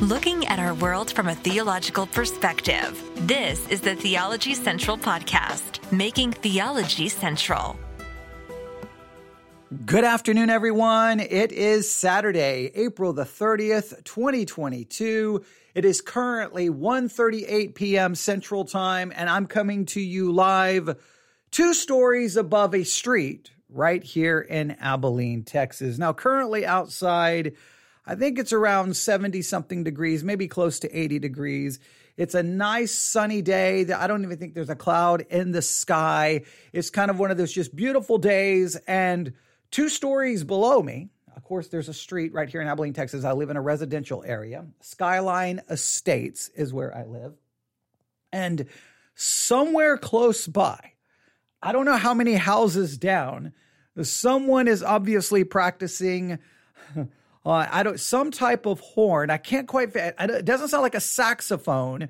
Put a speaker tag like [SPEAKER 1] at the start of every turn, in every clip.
[SPEAKER 1] looking at our world from a theological perspective. This is the Theology Central Podcast, making theology central.
[SPEAKER 2] Good afternoon, everyone. It is Saturday, April the 30th, 2022. It is currently 1.38 p.m. Central Time, and I'm coming to you live two stories above a street right here in Abilene, Texas. Now, currently outside, I think it's around 70 something degrees, maybe close to 80 degrees. It's a nice sunny day. I don't even think there's a cloud in the sky. It's kind of one of those just beautiful days. And two stories below me, of course, there's a street right here in Abilene, Texas. I live in a residential area. Skyline Estates is where I live. And somewhere close by, I don't know how many houses down, someone is obviously practicing. Uh, I don't some type of horn. I can't quite. It doesn't sound like a saxophone.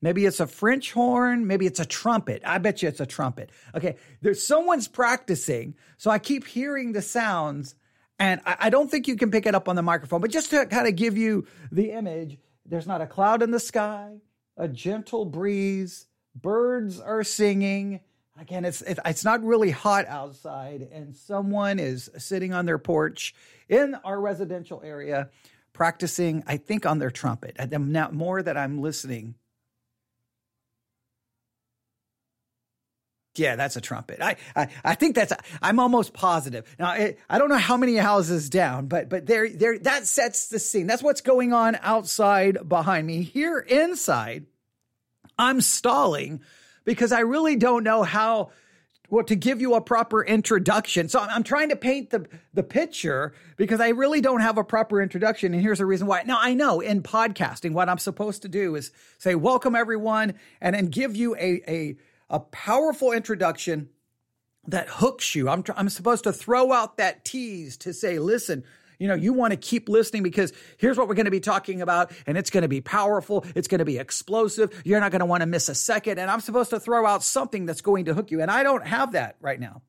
[SPEAKER 2] Maybe it's a French horn. Maybe it's a trumpet. I bet you it's a trumpet. Okay, there's someone's practicing, so I keep hearing the sounds, and I, I don't think you can pick it up on the microphone. But just to kind of give you the image, there's not a cloud in the sky, a gentle breeze, birds are singing, again it's it's not really hot outside and someone is sitting on their porch in our residential area practicing i think on their trumpet. Now more that i'm listening. Yeah that's a trumpet. I i, I think that's i'm almost positive. Now i don't know how many houses down but but there there that sets the scene. That's what's going on outside behind me. Here inside i'm stalling because I really don't know how well, to give you a proper introduction. So I'm trying to paint the, the picture because I really don't have a proper introduction. And here's the reason why. Now I know in podcasting, what I'm supposed to do is say, welcome everyone, and then give you a, a, a powerful introduction that hooks you. I'm, I'm supposed to throw out that tease to say, listen, you know, you want to keep listening because here's what we're going to be talking about, and it's going to be powerful. It's going to be explosive. You're not going to want to miss a second. And I'm supposed to throw out something that's going to hook you. And I don't have that right now.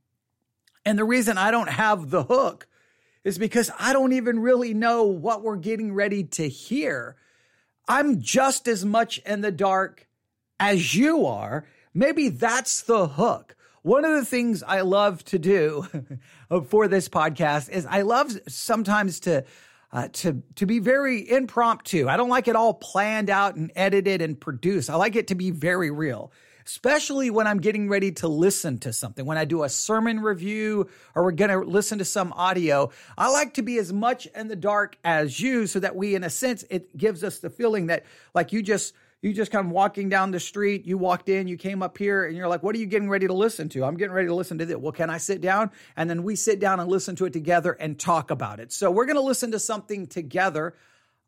[SPEAKER 2] And the reason I don't have the hook is because I don't even really know what we're getting ready to hear. I'm just as much in the dark as you are. Maybe that's the hook. One of the things I love to do for this podcast is I love sometimes to uh, to to be very impromptu. I don't like it all planned out and edited and produced. I like it to be very real, especially when I'm getting ready to listen to something. When I do a sermon review or we're going to listen to some audio, I like to be as much in the dark as you, so that we, in a sense, it gives us the feeling that like you just you just come walking down the street, you walked in, you came up here, and you're like, what are you getting ready to listen to? I'm getting ready to listen to this. Well, can I sit down? And then we sit down and listen to it together and talk about it. So we're going to listen to something together.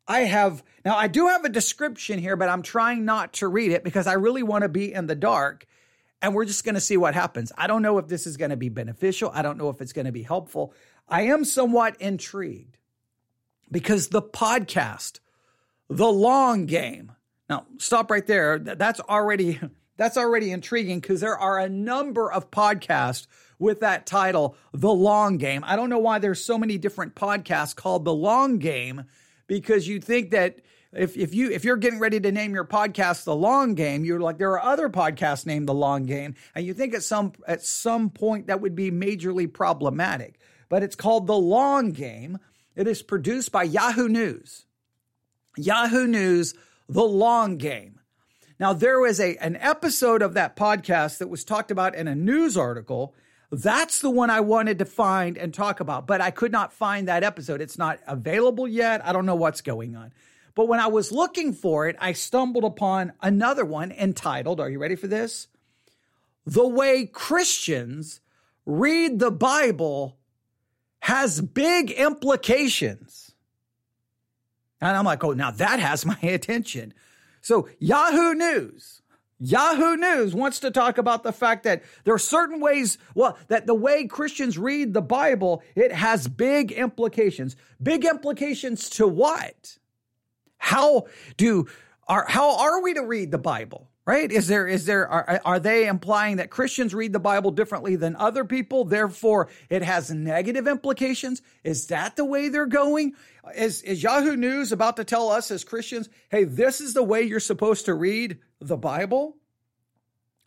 [SPEAKER 2] I have, now I do have a description here, but I'm trying not to read it because I really want to be in the dark. And we're just going to see what happens. I don't know if this is going to be beneficial. I don't know if it's going to be helpful. I am somewhat intrigued because the podcast, The Long Game, now, stop right there. That's already that's already intriguing because there are a number of podcasts with that title, The Long Game. I don't know why there's so many different podcasts called The Long Game because you think that if, if you if you're getting ready to name your podcast The Long Game, you're like there are other podcasts named The Long Game, and you think at some at some point that would be majorly problematic. But it's called The Long Game. It is produced by Yahoo News. Yahoo News the long game. Now, there was a, an episode of that podcast that was talked about in a news article. That's the one I wanted to find and talk about, but I could not find that episode. It's not available yet. I don't know what's going on. But when I was looking for it, I stumbled upon another one entitled, Are you ready for this? The Way Christians Read the Bible Has Big Implications. And I'm like, oh, now that has my attention. So Yahoo News, Yahoo News wants to talk about the fact that there are certain ways, well, that the way Christians read the Bible, it has big implications. Big implications to what? How do are how are we to read the Bible? Right? Is there is there are, are they implying that Christians read the Bible differently than other people, therefore it has negative implications? Is that the way they're going? Is is Yahoo News about to tell us as Christians, hey, this is the way you're supposed to read the Bible?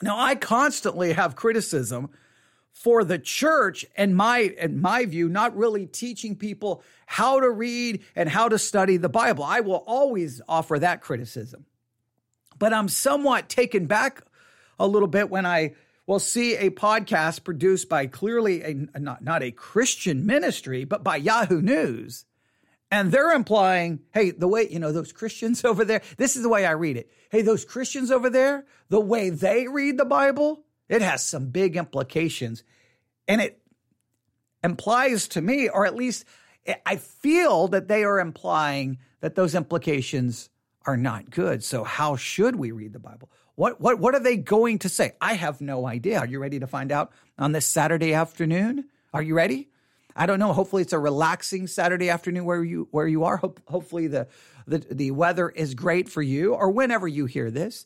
[SPEAKER 2] Now, I constantly have criticism for the church and my in my view not really teaching people how to read and how to study the bible i will always offer that criticism but I'm somewhat taken back a little bit when I will see a podcast produced by clearly a not, not a Christian ministry, but by Yahoo News. And they're implying, hey, the way, you know, those Christians over there, this is the way I read it. Hey, those Christians over there, the way they read the Bible, it has some big implications. And it implies to me, or at least I feel that they are implying that those implications are not good. So how should we read the Bible? What what what are they going to say? I have no idea. Are you ready to find out on this Saturday afternoon? Are you ready? I don't know. Hopefully it's a relaxing Saturday afternoon where you where you are. Hope, hopefully the, the the weather is great for you or whenever you hear this.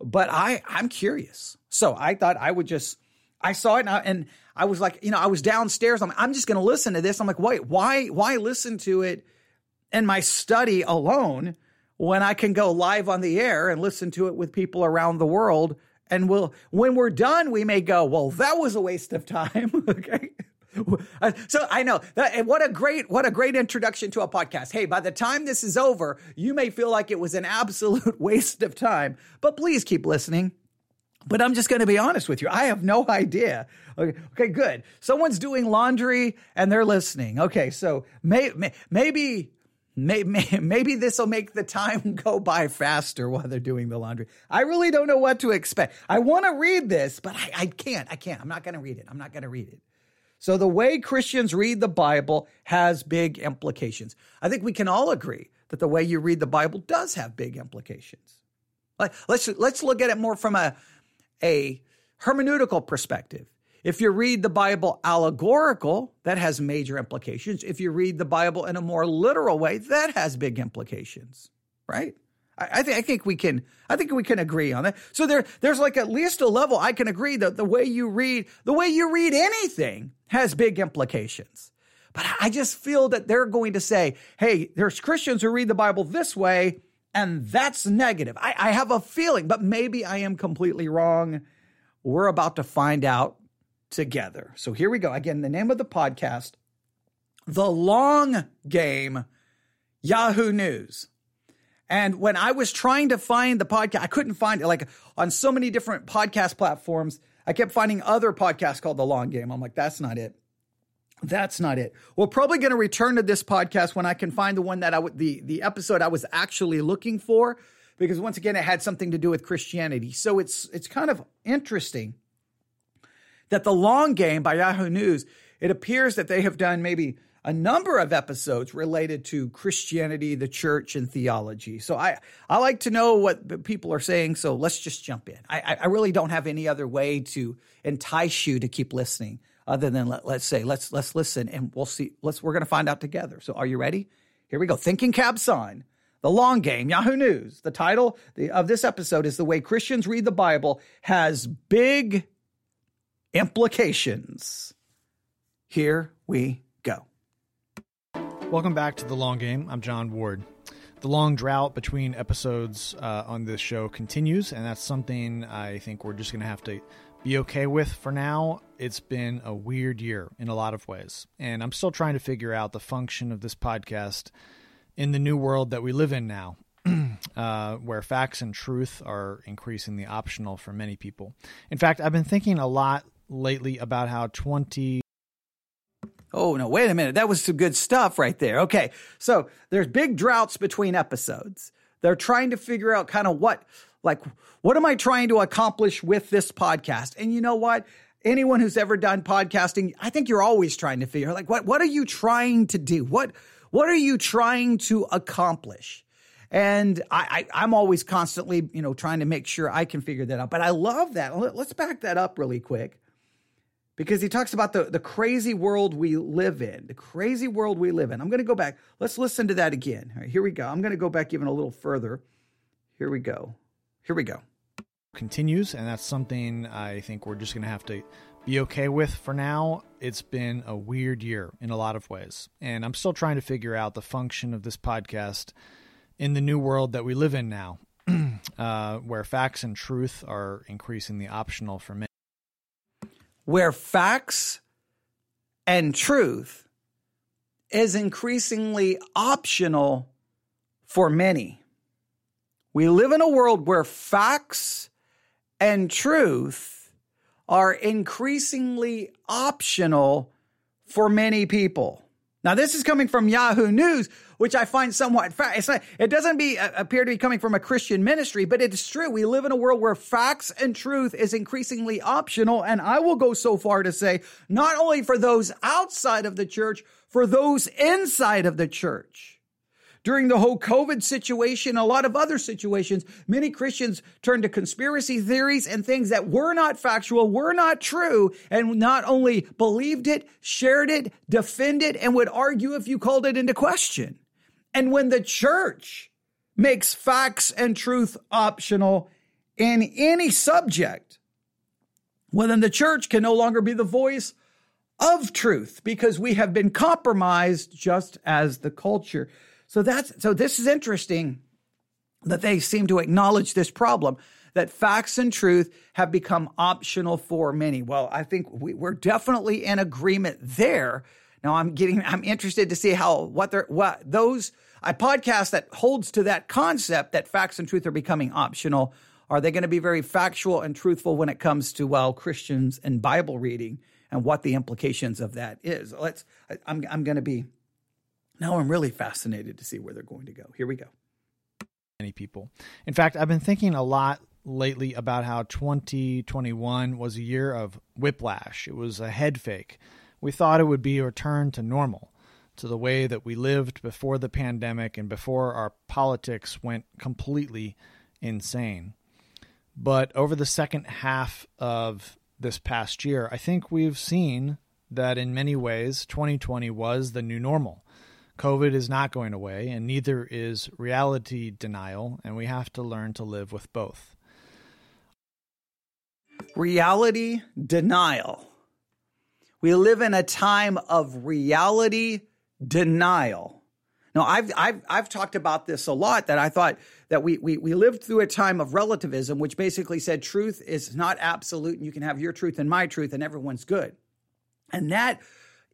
[SPEAKER 2] But I I'm curious. So I thought I would just I saw it and I, and I was like, you know, I was downstairs. I'm I'm just going to listen to this. I'm like, wait, why why listen to it in my study alone? When I can go live on the air and listen to it with people around the world. And we'll, when we're done, we may go, well, that was a waste of time. okay. Uh, so I know that what a great what a great introduction to a podcast. Hey, by the time this is over, you may feel like it was an absolute waste of time, but please keep listening. But I'm just going to be honest with you. I have no idea. Okay, okay good. Someone's doing laundry and they're listening. Okay, so may, may, maybe Maybe, maybe this will make the time go by faster while they're doing the laundry. I really don't know what to expect. I want to read this, but I, I can't. I can't. I'm not going to read it. I'm not going to read it. So, the way Christians read the Bible has big implications. I think we can all agree that the way you read the Bible does have big implications. Let's, let's look at it more from a, a hermeneutical perspective. If you read the Bible allegorical, that has major implications. If you read the Bible in a more literal way, that has big implications, right? I, I, think I think we can I think we can agree on that. So there there's like at least a level I can agree that the way you read the way you read anything has big implications. But I just feel that they're going to say, hey, there's Christians who read the Bible this way, and that's negative. I, I have a feeling, but maybe I am completely wrong. We're about to find out together. So here we go. Again, the name of the podcast, The Long Game Yahoo News. And when I was trying to find the podcast, I couldn't find it. Like on so many different podcast platforms, I kept finding other podcasts called The Long Game. I'm like, that's not it. That's not it. We're probably going to return to this podcast when I can find the one that I would the the episode I was actually looking for because once again it had something to do with Christianity. So it's it's kind of interesting that the long game by Yahoo News, it appears that they have done maybe a number of episodes related to Christianity, the church, and theology. So I, I like to know what people are saying. So let's just jump in. I, I really don't have any other way to entice you to keep listening other than let, let's say let's let's listen and we'll see. Let's we're going to find out together. So are you ready? Here we go. Thinking caps on. The long game, Yahoo News. The title of this episode is The Way Christians Read the Bible Has Big implications. Here we go.
[SPEAKER 3] Welcome back to The Long Game. I'm Jon Ward. The long drought between episodes uh, on this show continues, and that's something I think we're just going to have to be okay with for now. It's been a weird year in a lot of ways, and I'm still trying to figure out the function of this podcast in the new world that we live in now. uh, where facts and truth are increasingly optional for many people. In fact, I've been thinking a lot lately about how 20
[SPEAKER 2] Oh, no, wait a minute. That was some good stuff right there. Okay. So there's big droughts between episodes. They're trying to figure out kind of what, like, what am I trying to accomplish with this podcast? And you know what? Anyone who's ever done podcasting, I think you're always trying to figure like, what, what are you trying to do? What, what are you trying to accomplish? And I, I, am always constantly, you know, trying to make sure I can figure that out. But I love that. Let's back that up really quick because he talks about the, the crazy world we live in, the crazy world we live in. I'm going to go back. Let's listen to that again. here we go. I'm going to go back even a little further. Here we go. Here we go.
[SPEAKER 3] continues, and that's something I think we're just going to have to be okay with for now. It's been a weird year in a lot of ways, and I'm still trying to figure out the function of this podcast in the new world that we live in now, uh, where facts and truth are increasingly optional for many.
[SPEAKER 2] Where facts and truth is increasingly optional for many. We live in a world where facts and truth are increasingly optional for many people. Now, this is coming from Yahoo News, which I find somewhat. Not, it doesn't be uh, appear to be coming from a Christian ministry, but it is true. We live in a world where facts and truth is increasingly optional, and I will go so far to say, not only for those outside of the church, for those inside of the church during the whole COVID situation, a lot of other situations, many Christians turned to conspiracy theories and things that were not factual, were not true, and not only believed it, shared it, defended, and would argue if you called it into question. And when the church makes facts and truth optional in any subject, well, then the church can no longer be the voice of truth because we have been compromised just as the culture. So that's so this is interesting that they seem to acknowledge this problem that facts and truth have become optional for many. Well, I think we, are definitely in agreement there. Now I'm getting I'm interested to see how what they're what those a podcast that holds to that concept that facts and truth are becoming optional. Are they going to be very factual and truthful when it comes to well Christians and Bible reading and what the implications of that is? Let's I, I'm I'm going to be now I'm really fascinated to see where they're going to go. Here we go.
[SPEAKER 3] Many people. In fact, I've been thinking a lot lately about how 2021 was a year of whiplash. It was a head fake. We thought it would be a return to normal, to the way that we lived before the pandemic and before our politics went completely insane. But over the second half of this past year, I think we've seen that in many ways 2020 was the new normal. COVID is not going away, and neither is reality denial, and we have to learn to live with both.
[SPEAKER 2] Reality denial. We live in a time of reality denial. Now, I've, I've, I've talked about this a lot that I thought that we, we, we lived through a time of relativism, which basically said truth is not absolute and you can have your truth and my truth and everyone's good. And that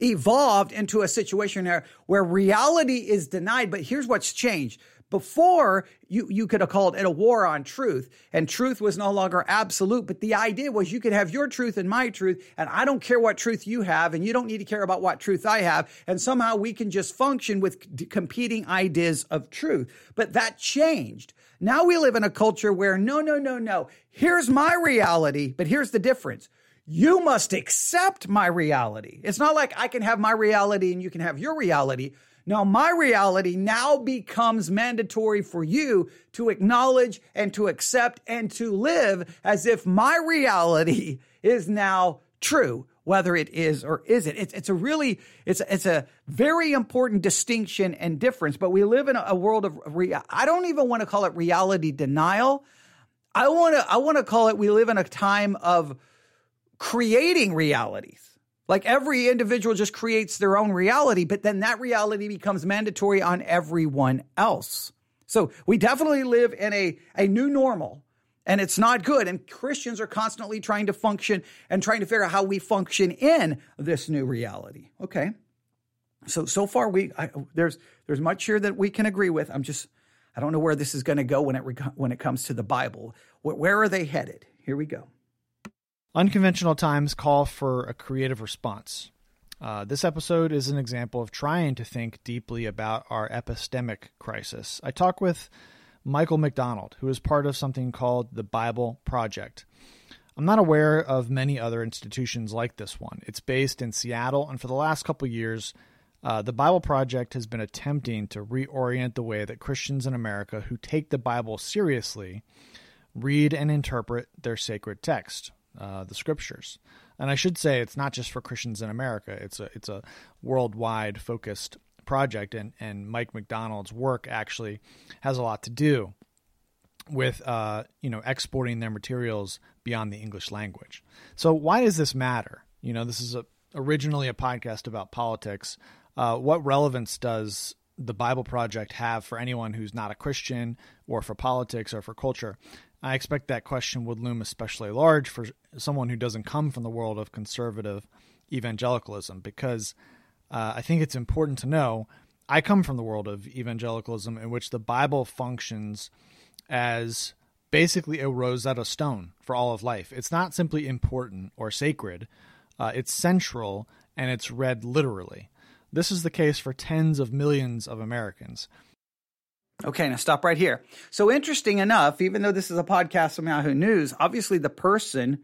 [SPEAKER 2] evolved into a situation where, where reality is denied. But here's what's changed. Before, you, you could have called it a war on truth, and truth was no longer absolute. But the idea was you could have your truth and my truth, and I don't care what truth you have, and you don't need to care about what truth I have. And somehow we can just function with competing ideas of truth. But that changed. Now we live in a culture where no, no, no, no. Here's my reality, but here's the difference you must accept my reality. It's not like I can have my reality and you can have your reality. Now, my reality now becomes mandatory for you to acknowledge and to accept and to live as if my reality is now true, whether it is or isn't. It's, it's a really, it's, it's a very important distinction and difference, but we live in a, a world of, rea- I don't even want to call it reality denial. I want to, I want to call it, we live in a time of, creating realities. Like every individual just creates their own reality, but then that reality becomes mandatory on everyone else. So we definitely live in a, a new normal and it's not good. And Christians are constantly trying to function and trying to figure out how we function in this new reality. Okay. So, so far we, I, there's, there's much here that we can agree with. I'm just, I don't know where this is going to go when it, when it comes to the Bible. Where, where are they headed? Here we go.
[SPEAKER 3] Unconventional times call for a creative response. Uh, this episode is an example of trying to think deeply about our epistemic crisis. I talk with Michael McDonald, who is part of something called the Bible Project. I'm not aware of many other institutions like this one. It's based in Seattle, and for the last couple years, uh, the Bible Project has been attempting to reorient the way that Christians in America who take the Bible seriously read and interpret their sacred text uh, the scriptures. And I should say it's not just for Christians in America. It's a it's a worldwide focused project, and and Mike McDonald's work actually has a lot to do with uh, you know exporting their materials beyond the English language. So why does this matter? You know, this is a, originally a podcast about politics. Uh, what relevance does the Bible Project have for anyone who's not a Christian or for politics or for culture? I expect that question would loom especially large for someone who doesn't come from the world of conservative evangelicalism because uh, I think it's important to know I come from the world of evangelicalism in which the Bible functions as basically a Rosetta Stone for all of life. It's not simply important or sacred, uh, it's central and it's read literally. This is the case for tens of millions of Americans.
[SPEAKER 2] Okay, now stop right here. So, interesting enough, even though this is a podcast from Yahoo News, obviously the person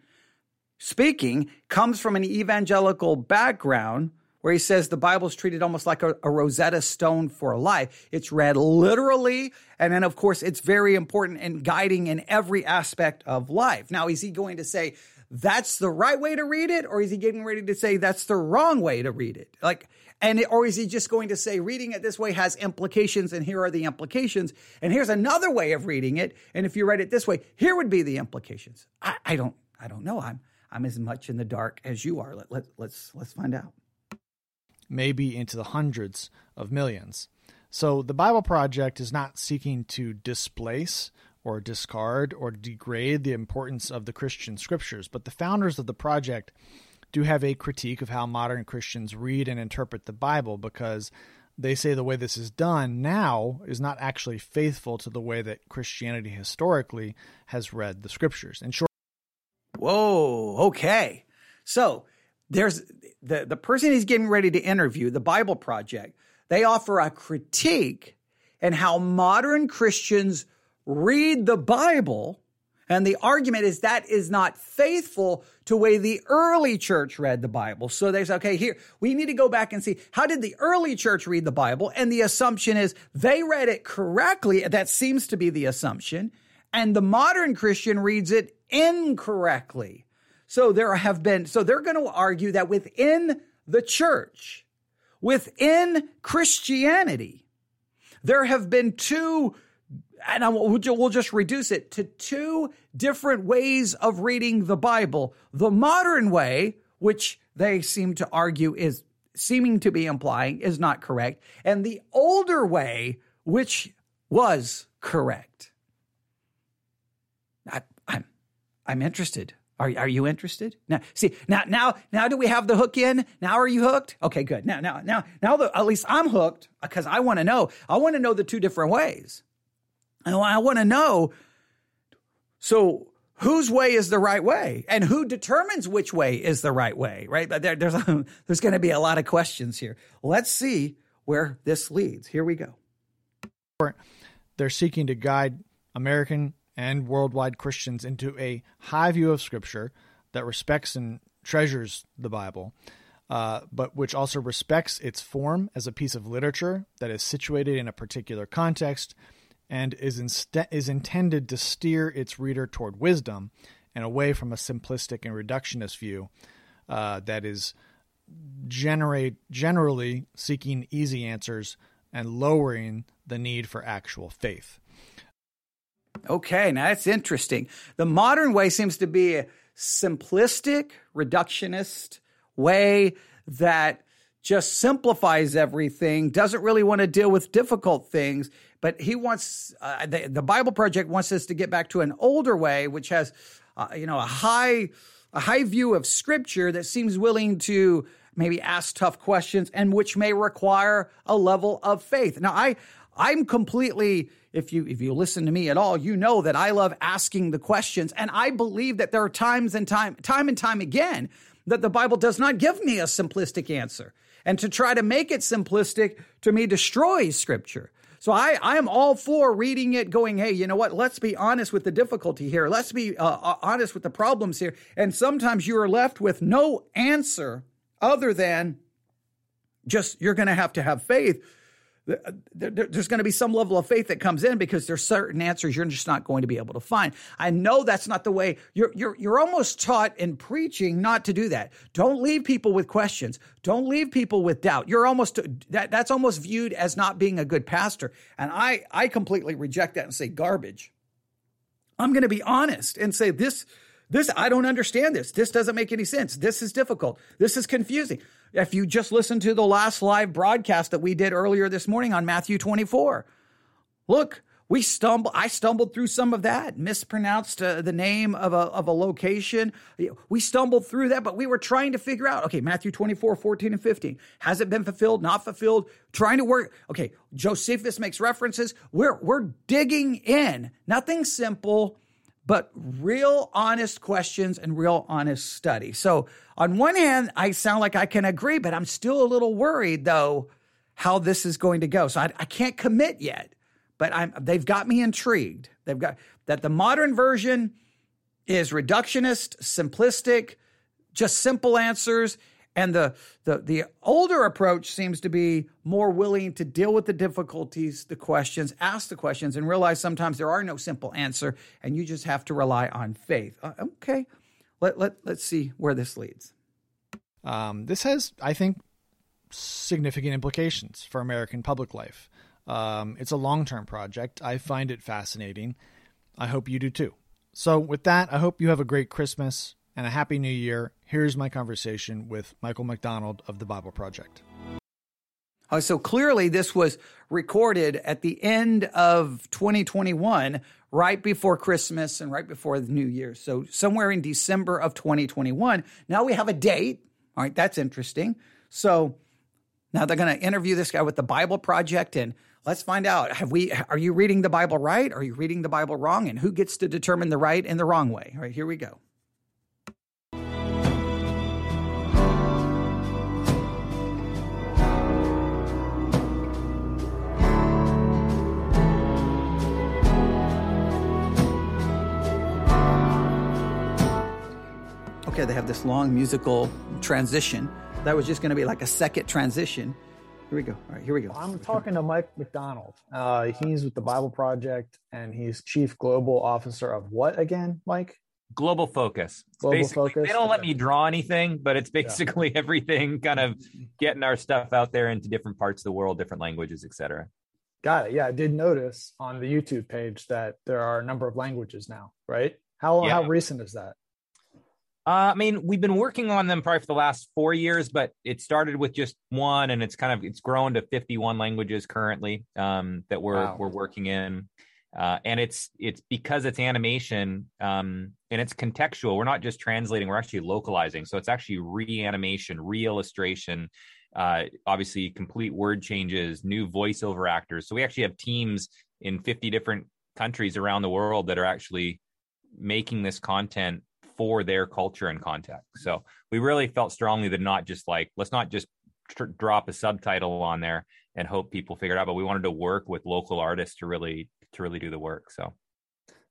[SPEAKER 2] speaking comes from an evangelical background where he says the Bible is treated almost like a, a, Rosetta Stone for life. It's read literally. And then, of course, it's very important and guiding in every aspect of life. Now, is he going to say that's the right way to read it? Or is he getting ready to say that's the wrong way to read it? Like, and, or is he just going to say reading it this way has implications and here are the implications? And here's another way of reading it. And if you read it this way, here would be the implications. I, I don't, I don't know. I'm, I'm as much in the dark as you are. Let, let, let's, let's find out
[SPEAKER 3] maybe into the hundreds of millions. So the Bible Project is not seeking to displace or discard or degrade the importance of the Christian scriptures, but the founders of the project do have a critique of how modern Christians read and interpret the Bible because they say the way this is done now is not actually faithful to the way that Christianity historically has read the scriptures. In short,
[SPEAKER 2] whoa, okay. So there's the, the person he's getting ready to interview, the Bible Project, they offer a critique and how modern Christians read the Bible. And the argument is that is not faithful to way the early church read the Bible. So they say, okay, here, we need to go back and see how did the early church read the Bible? And the assumption is they read it correctly. That seems to be the assumption. And the modern Christian reads it incorrectly. So there have been, so they're going to argue that within the church, within Christianity, there have been two, and we'll just reduce it to two different ways of reading the Bible. The modern way, which they seem to argue is seeming to be implying is not correct, and the older way, which was correct. I, I'm, I'm interested. Are, are you interested? Now, see, now, now, now do we have the hook in? Now are you hooked? Okay, good. Now, now, now, now the, at least I'm hooked because I want to know. I want to know the two different ways. I want to know. So whose way is the right way and who determines which way is the right way, right? There, there's, there's going to be a lot of questions here. Let's see where this leads. Here we go.
[SPEAKER 3] They're seeking to guide American and worldwide Christians into a high view of Scripture that respects and treasures the Bible, uh, but which also respects its form as a piece of literature that is situated in a particular context and is, inst- is intended to steer its reader toward wisdom and away from a simplistic and reductionist view uh, that is generate generally seeking easy answers and lowering the need for actual faith.
[SPEAKER 2] Okay, now that's interesting. The modern way seems to be a simplistic, reductionist way that just simplifies everything, doesn't really want to deal with difficult things. But he wants, uh, the, the, Bible Project wants us to get back to an older way, which has, uh, you know, a high, a high view of Scripture that seems willing to maybe ask tough questions and which may require a level of faith. Now, I, I'm completely if you if you listen to me at all, you know that I love asking the questions and I believe that there are times and time time and time again that the Bible does not give me a simplistic answer. And to try to make it simplistic to me destroys scripture. So I, I am all for reading it, going, hey, you know what? Let's be honest with the difficulty here. Let's be uh, uh honest with the problems here. And sometimes you are left with no answer other than just you're going to have to have faith Uh, there's going to be some level of faith that comes in because there's certain answers you're just not going to be able to find. I know that's not the way you're you're you're almost taught in preaching not to do that. Don't leave people with questions. Don't leave people with doubt. You're almost uh, that that's almost viewed as not being a good pastor. And I I completely reject that and say garbage. I'm going to be honest and say this this I don't understand this. This doesn't make any sense. This is difficult. This is confusing. If you just listen to the last live broadcast that we did earlier this morning on Matthew 24, look, we stumble i stumbled through some of that mispronounced uh, the name of a, of a location. We stumbled through that but we were trying to figure out okay matthew 24 14 and 15 has it been fulfilled not fulfilled? Trying to work okay josephus makes references. We're we're digging in. Nothing simple but real honest questions and real honest study so on one hand i sound like i can agree but i'm still a little worried though how this is going to go so i, I can't commit yet but I'm, they've got me intrigued. They've got that the modern version is reductionist, simplistic, just simple answers. And the, the, the older approach seems to be more willing to deal with the difficulties, the questions, ask the questions, and realize sometimes there are no simple answer, and you just have to rely on faith. Uh, okay, let, let, let's see where this leads.
[SPEAKER 3] Um, this has, I think, significant implications for American public life. Um, it's a long term project. I find it fascinating. I hope you do too. So, with that, I hope you have a great Christmas and a happy new year. Here's my conversation with Michael McDonald of the Bible Project.
[SPEAKER 2] Uh, so clearly, this was recorded at the end of 2021, right before Christmas and right before the New Year. So, somewhere in December of 2021. Now we have a date. All right, that's interesting. So, now they're going to interview this guy with the Bible Project and let's find out have we are you reading the bible right are you reading the bible wrong and who gets to determine the right and the wrong way all right here we go okay they have this long musical transition that was just going to be like a second transition here we go. All right, here we go.
[SPEAKER 3] I'm talking to Mike McDonald. Uh, he's with the Bible Project, and he's Chief Global Officer of what again, Mike?
[SPEAKER 4] Global Focus. Global basically, Focus. They don't okay. let me draw anything, but it's basically yeah. everything, kind of getting our stuff out there into different parts of the world, different languages, etc.
[SPEAKER 3] Got it. Yeah, I did notice on the YouTube page that there are a number of languages now. Right? How yeah. how recent is that?
[SPEAKER 4] Uh, I mean, we've been working on them probably for the last four years, but it started with just one, and it's kind of it's grown to 51 languages currently um, that we're wow. we're working in. Uh, and it's it's because it's animation um, and it's contextual. We're not just translating; we're actually localizing. So it's actually reanimation, re-illustration, uh, obviously complete word changes, new voiceover actors. So we actually have teams in 50 different countries around the world that are actually making this content for their culture and context. So we really felt strongly that not just like let's not just tr- drop a subtitle on there and hope people figure it out, but we wanted to work with local artists to really to really do the work. So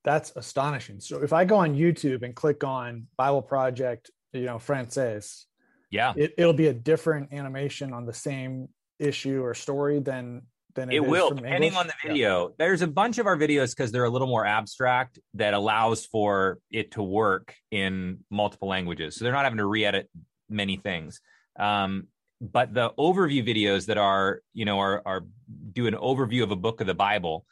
[SPEAKER 3] that's astonishing. So if I go on YouTube and click on Bible Project, you know, Frances,
[SPEAKER 4] yeah,
[SPEAKER 3] it, it'll be a different animation on the same issue or story than than it,
[SPEAKER 4] it will depending English? on the video. Yeah. There's a bunch of our videos because they're a little more abstract that allows for it to work in multiple languages. So they're not having to re-edit many things. Um, but the overview videos that are, you know, are are do an overview of a book of the Bible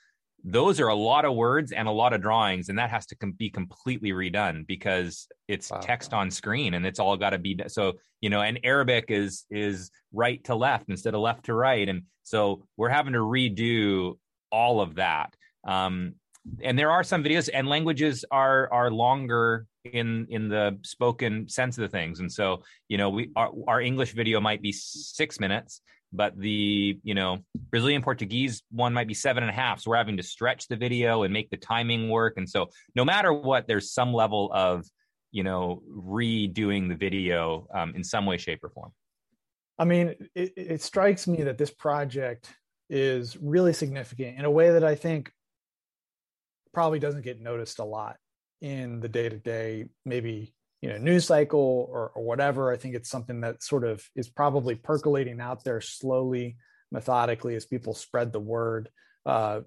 [SPEAKER 4] those are a lot of words and a lot of drawings and that has to com- be completely redone because it's wow. text on screen and it's all got to be so you know and arabic is is right to left instead of left to right and so we're having to redo all of that um, and there are some videos and languages are are longer in in the spoken sense of the things and so you know we our, our english video might be six minutes but the you know Brazilian Portuguese one might be seven and a half. So we're having to stretch the video and make the timing work. And so no matter what, there's some level of you know redoing the video um, in some way, shape, or form.
[SPEAKER 3] I mean, it, it strikes me that this project is really significant in a way that I think probably doesn't get noticed a lot in the day to day, maybe you know news cycle or, or whatever i think it's something that sort of is probably percolating out there slowly methodically as people spread the word. Uh,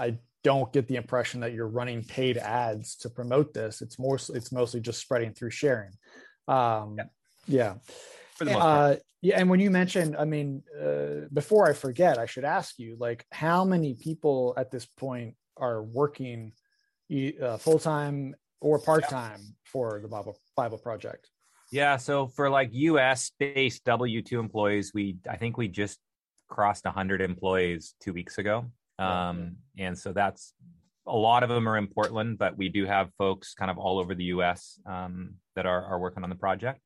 [SPEAKER 3] i don't get the impression that you're running paid ads to promote this. It's more it's mostly just spreading through sharing. Um, yeah, yeah. Uh, yeah and when you mentioned i mean uh, before i forget i should ask you like how many people at this point are working uh, full time or part time yeah. for the Bible Bible Project?
[SPEAKER 4] Yeah, so for like U.S. based W two employees, we I think we just crossed 100 employees two weeks ago, um, and so that's a lot of them are in Portland, but we do have folks kind of all over the U.S. Um, that are are working on the project.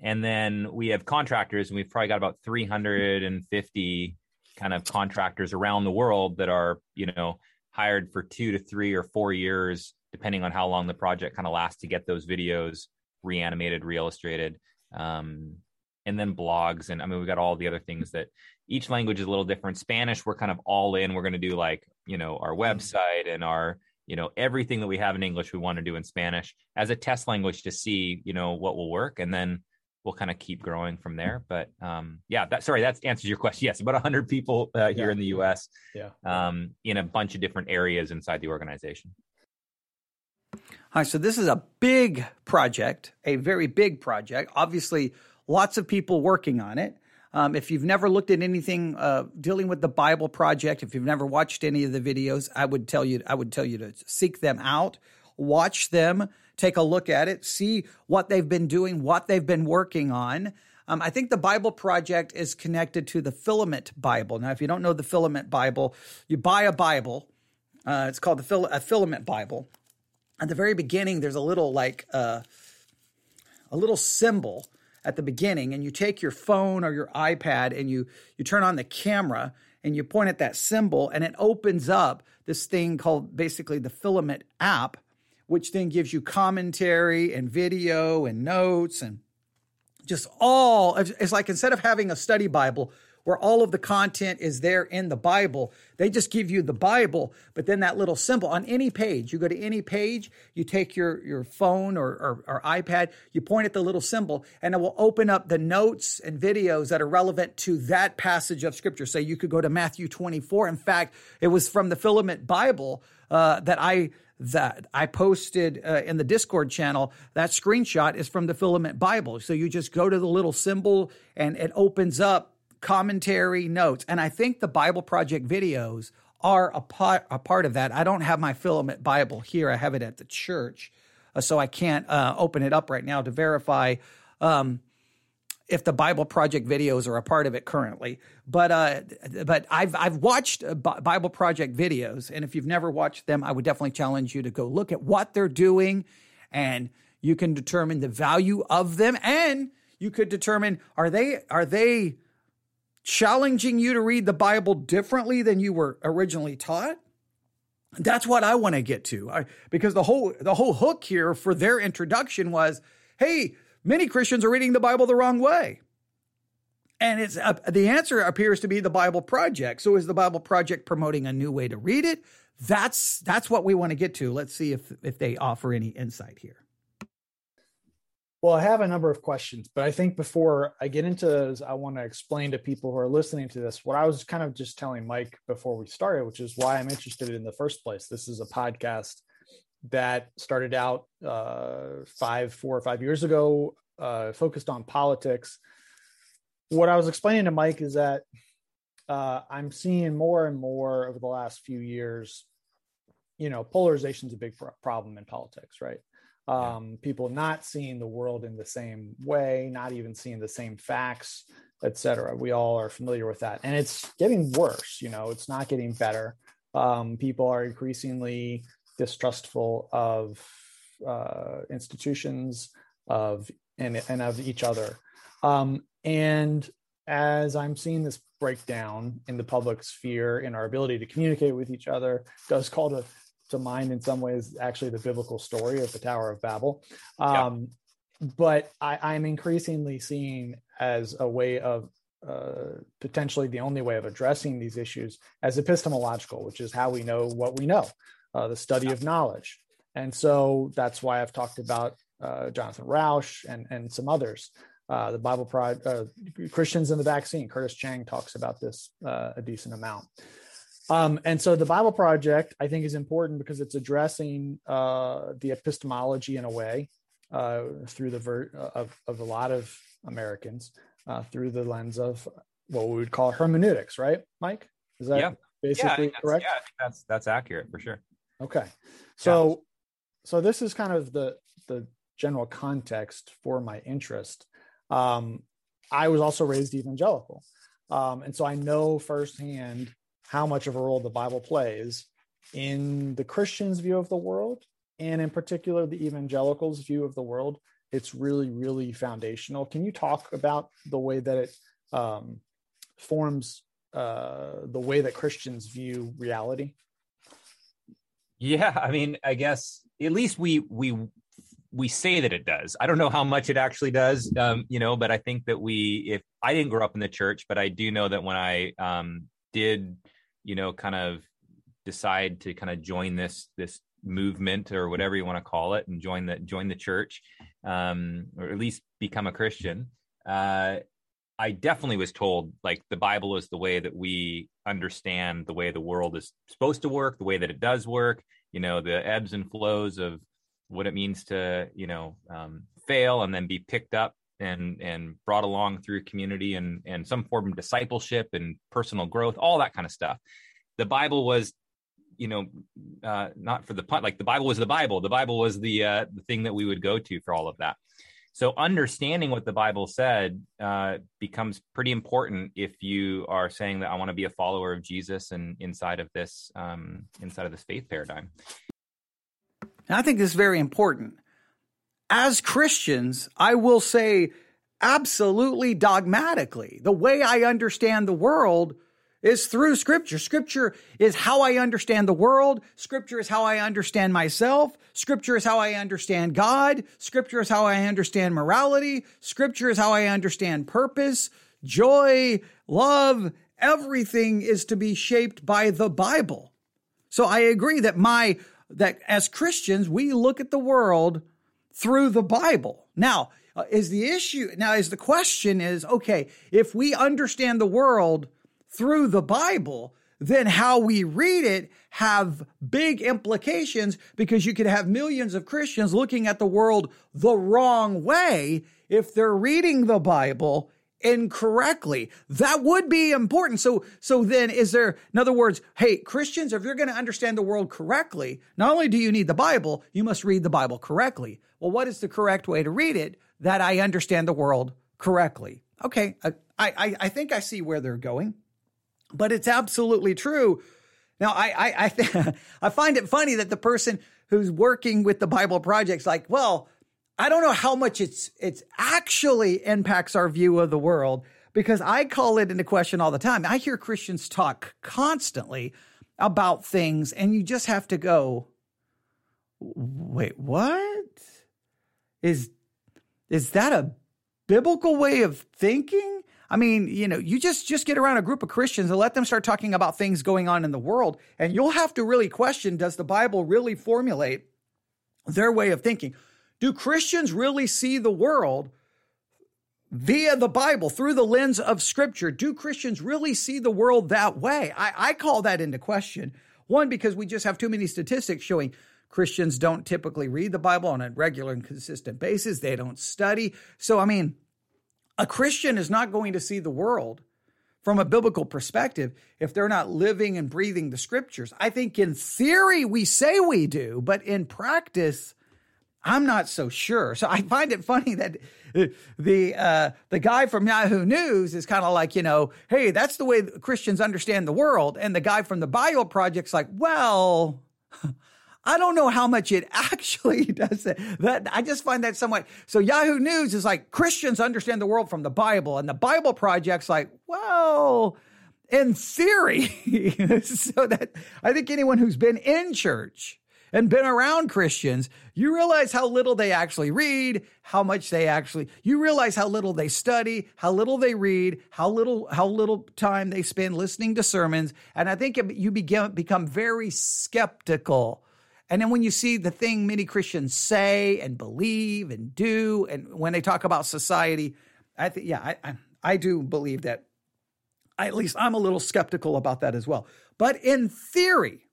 [SPEAKER 4] And then we have contractors, and we've probably got about 350 kind of contractors around the world that are, you know, hired for two to three or four years, depending on how long the project kind of lasts to get those videos reanimated, reillustrated, um, and then blogs. And I mean, we got all the other things that each language is a little different. Spanish, we're kind of all in. We're going to do like, you know, our website and our, you know, everything that we have in English, we want to do in Spanish as a test language to see, you know, what will work. And then we'll kind of keep growing from there. But um, yeah, that sorry, that answers your question. Yes, about 100 people uh, here yeah. in the U.S.
[SPEAKER 3] Yeah,
[SPEAKER 4] um, in a bunch of different areas inside the organization.
[SPEAKER 2] Hi, so this is a big project, a very big project. Obviously, lots of people working on it. Um, if you've never looked at anything uh, dealing with the Bible Project, if you've never watched any of the videos, I would tell you I would tell you to seek them out, watch them take a look at it, see what they've been doing, what they've been working on. Um, I think the Bible Project is connected to the Filament Bible. Now, if you don't know the Filament Bible, you buy a Bible. Uh, it's called the Fil- a Filament Bible. At the very beginning, there's a little like uh, a little symbol at the beginning, and you take your phone or your iPad and you you turn on the camera and you point at that symbol, and it opens up this thing called basically the Filament app which then gives you commentary and video and notes and just all. It's like instead of having a study Bible where all of the content is there in the Bible, they just give you the Bible, but then that little symbol on any page. You go to any page, you take your, your phone or, or, or iPad, you point at the little symbol, and it will open up the notes and videos that are relevant to that passage of Scripture. So you could go to Matthew 24. In fact, it was from the Filament Bible uh, that I that I posted uh, in the Discord channel. That screenshot is from the Filament Bible. So you just go to the little symbol and it opens up commentary notes. And I think the Bible Project videos are a part, a part of that. I don't have my Filament Bible here, I have it at the church. Uh, so I can't uh, open it up right now to verify. Um, if the Bible Project videos are a part of it currently. But uh, but I've I've watched uh, Bible Project videos, and if you've never watched them, I would definitely challenge you to go look at what they're doing, and you can determine the value of them, and you could determine are they are they challenging you to read the Bible differently than you were originally taught. That's what I want to get to, I, because the whole the whole hook here for their introduction was, hey Many Christians are reading the Bible the wrong way. And it's uh, the answer appears to be the Bible Project. So is the Bible Project promoting a new way to read it? That's that's what we want to get to. Let's see if if they offer any insight here.
[SPEAKER 3] Well, I have a number of questions, but I think before I get into those, I want to explain to people who are listening to this what I was kind of just telling Mike before we started, which is why I'm interested in the first place. This is a podcast that started out uh, five, four or five years ago, uh, focused on politics. What I was explaining to Mike is that uh, I'm seeing more and more over the last few years. You know, polarization is a big problem in politics, right? Um, yeah. People not seeing the world in the same way, not even seeing the same facts, etc. We all are familiar with that, and it's getting worse. You know, it's not getting better. Um, people are increasingly distrustful of uh, institutions of and, and of each other um, and as i'm seeing this breakdown in the public sphere in our ability to communicate with each other does call to, to mind in some ways actually the biblical story of the tower of babel um, yeah. but I, i'm increasingly seeing as a way of uh, potentially the only way of addressing these issues as epistemological, which is how we know what we know uh, the study of knowledge. And so that's why I've talked about uh, Jonathan Rauch and, and some others. Uh, the Bible Pride, uh, Christians and the Vaccine, Curtis Chang talks about this uh, a decent amount. Um, and so the Bible Project, I think, is important because it's addressing uh, the epistemology in a way through the ver- of, of a lot of Americans through the lens of what we would call hermeneutics, right, Mike? Is that yeah. basically
[SPEAKER 4] yeah,
[SPEAKER 3] correct?
[SPEAKER 4] Yeah, I think that's that's accurate for sure.
[SPEAKER 3] Okay. So, yeah. so this is kind of the the general context for my interest. Um, I was also raised evangelical, um, and so I know firsthand how much of a role the Bible plays in the Christian's view of the world, and in particular the evangelicals' view of the world. It's really, really foundational. Can you talk about the way that it um, forms uh, the way that Christians view reality?
[SPEAKER 4] Yeah, I mean, I guess at least we we we say that it does. I don't know how much it actually does, um, you know, but I think that we, if I didn't grow up in the church, but I do know that when I um, did, you know, kind of decide to kind of join this this movement or whatever you want to call it, and join the join the church, um, or at least become a Christian. Uh, I definitely was told like the Bible is the way that we understand the way the world is supposed to work, the way that it does work, you know, the ebbs and flows of what it means to, you know, um, fail and then be picked up and and brought along through community and and some form of discipleship and personal growth, all that kind of stuff. The Bible was you know, uh, not for the punt, like the Bible was the Bible. The Bible was the uh, the thing that we would go to for all of that. So understanding what the Bible said uh, becomes pretty important if you are saying that I want to be a follower of Jesus and inside of this um, inside of this faith paradigm.
[SPEAKER 2] I think this is very important. As Christians, I will say absolutely dogmatically, the way I understand the world is through scripture. Scripture is how I understand the world. Scripture is how I understand myself. Scripture is how I understand God. Scripture is how I understand morality. Scripture is how I understand purpose, joy, love. Everything is to be shaped by the Bible. So I agree that my, that as Christians, we look at the world through the Bible. Now, uh, is the issue, now is the question is, okay, if we understand the world through the Bible, then how we read it have big implications because you could have millions of Christians looking at the world the wrong way if they're reading the Bible incorrectly. That would be important. So, so then is there, in other words, hey, Christians, if you're going to understand the world correctly, not only do you need the Bible, you must read the Bible correctly. Well, what is the correct way to read it that I understand the world correctly? Okay. I, I, I think I see where they're going but it's absolutely true. Now, I I I, th- I find it funny that the person who's working with the Bible project's like, well, I don't know how much it's it's actually impacts our view of the world because I call it into question all the time. I hear Christians talk constantly about things, and you just have to go, wait, what is is that a biblical way of thinking? I mean, you know, you just just get around a group of Christians and let them start talking about things going on in the world, and you'll have to really question: Does the Bible really formulate their way of thinking? Do Christians really see the world via the Bible through the lens of Scripture? Do Christians really see the world that way? I, I call that into question. One, because we just have too many statistics showing Christians don't typically read the Bible on a regular and consistent basis. They don't study. So, I mean, a Christian is not going to see the world from a biblical perspective if they're not living and breathing the scriptures. I think in theory we say we do, but in practice, I'm not so sure. So I find it funny that the uh, the guy from Yahoo News is kind of like, you know, hey, that's the way Christians understand the world, and the guy from the Bible Project's like, well. I don't know how much it actually does that. that. I just find that somewhat. So Yahoo News is like Christians understand the world from the Bible, and the Bible Project's like, well, in theory. so that I think anyone who's been in church and been around Christians, you realize how little they actually read, how much they actually, you realize how little they study, how little they read, how little, how little time they spend listening to sermons. And I think you begin, become very skeptical and then when you see the thing many Christians say and believe and do, and when they talk about society, I think, yeah, I, I, I do believe that. At least I'm a little skeptical about that as well. But in theory,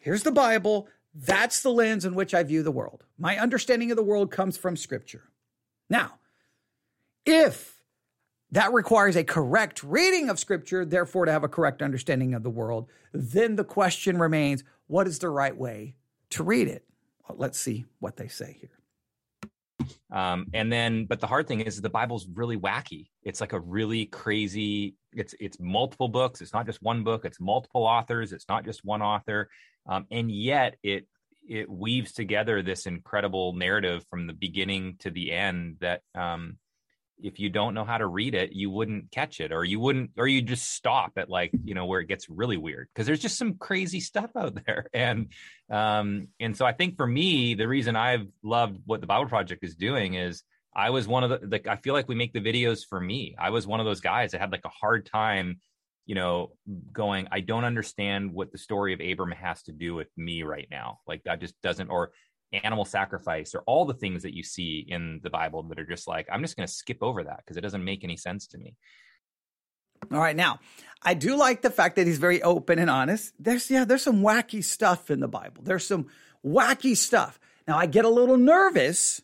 [SPEAKER 2] here's the Bible. That's the lens in which I view the world. My understanding of the world comes from Scripture. Now, if that requires a correct reading of Scripture, therefore, to have a correct understanding of the world, then the question remains what is the right way to read it? Well, let's see what they say here.
[SPEAKER 4] Um, and then, but the hard thing is the Bible's really wacky. It's like a really crazy. It's it's multiple books. It's not just one book. It's multiple authors. It's not just one author. Um, and yet it it weaves together this incredible narrative from the beginning to the end that um, if you don't know how to read it, you wouldn't catch it, or you wouldn't, or you just stop at like you know where it gets really weird because there's just some crazy stuff out there, and um, and so I think for me, the reason I've loved what the Bible Project is doing is I was one of the like I feel like we make the videos for me. I was one of those guys that had like a hard time, you know, going. I don't understand what the story of Abram has to do with me right now. Like that just doesn't, or animal sacrifice or all the things that you see in the Bible that are just like, I'm just going to skip over that because it doesn't make any sense to me.
[SPEAKER 2] All right. Now, I do like the fact that he's very open and honest. There's, yeah, there's some wacky stuff in the Bible. There's some wacky stuff. Now, I get a little nervous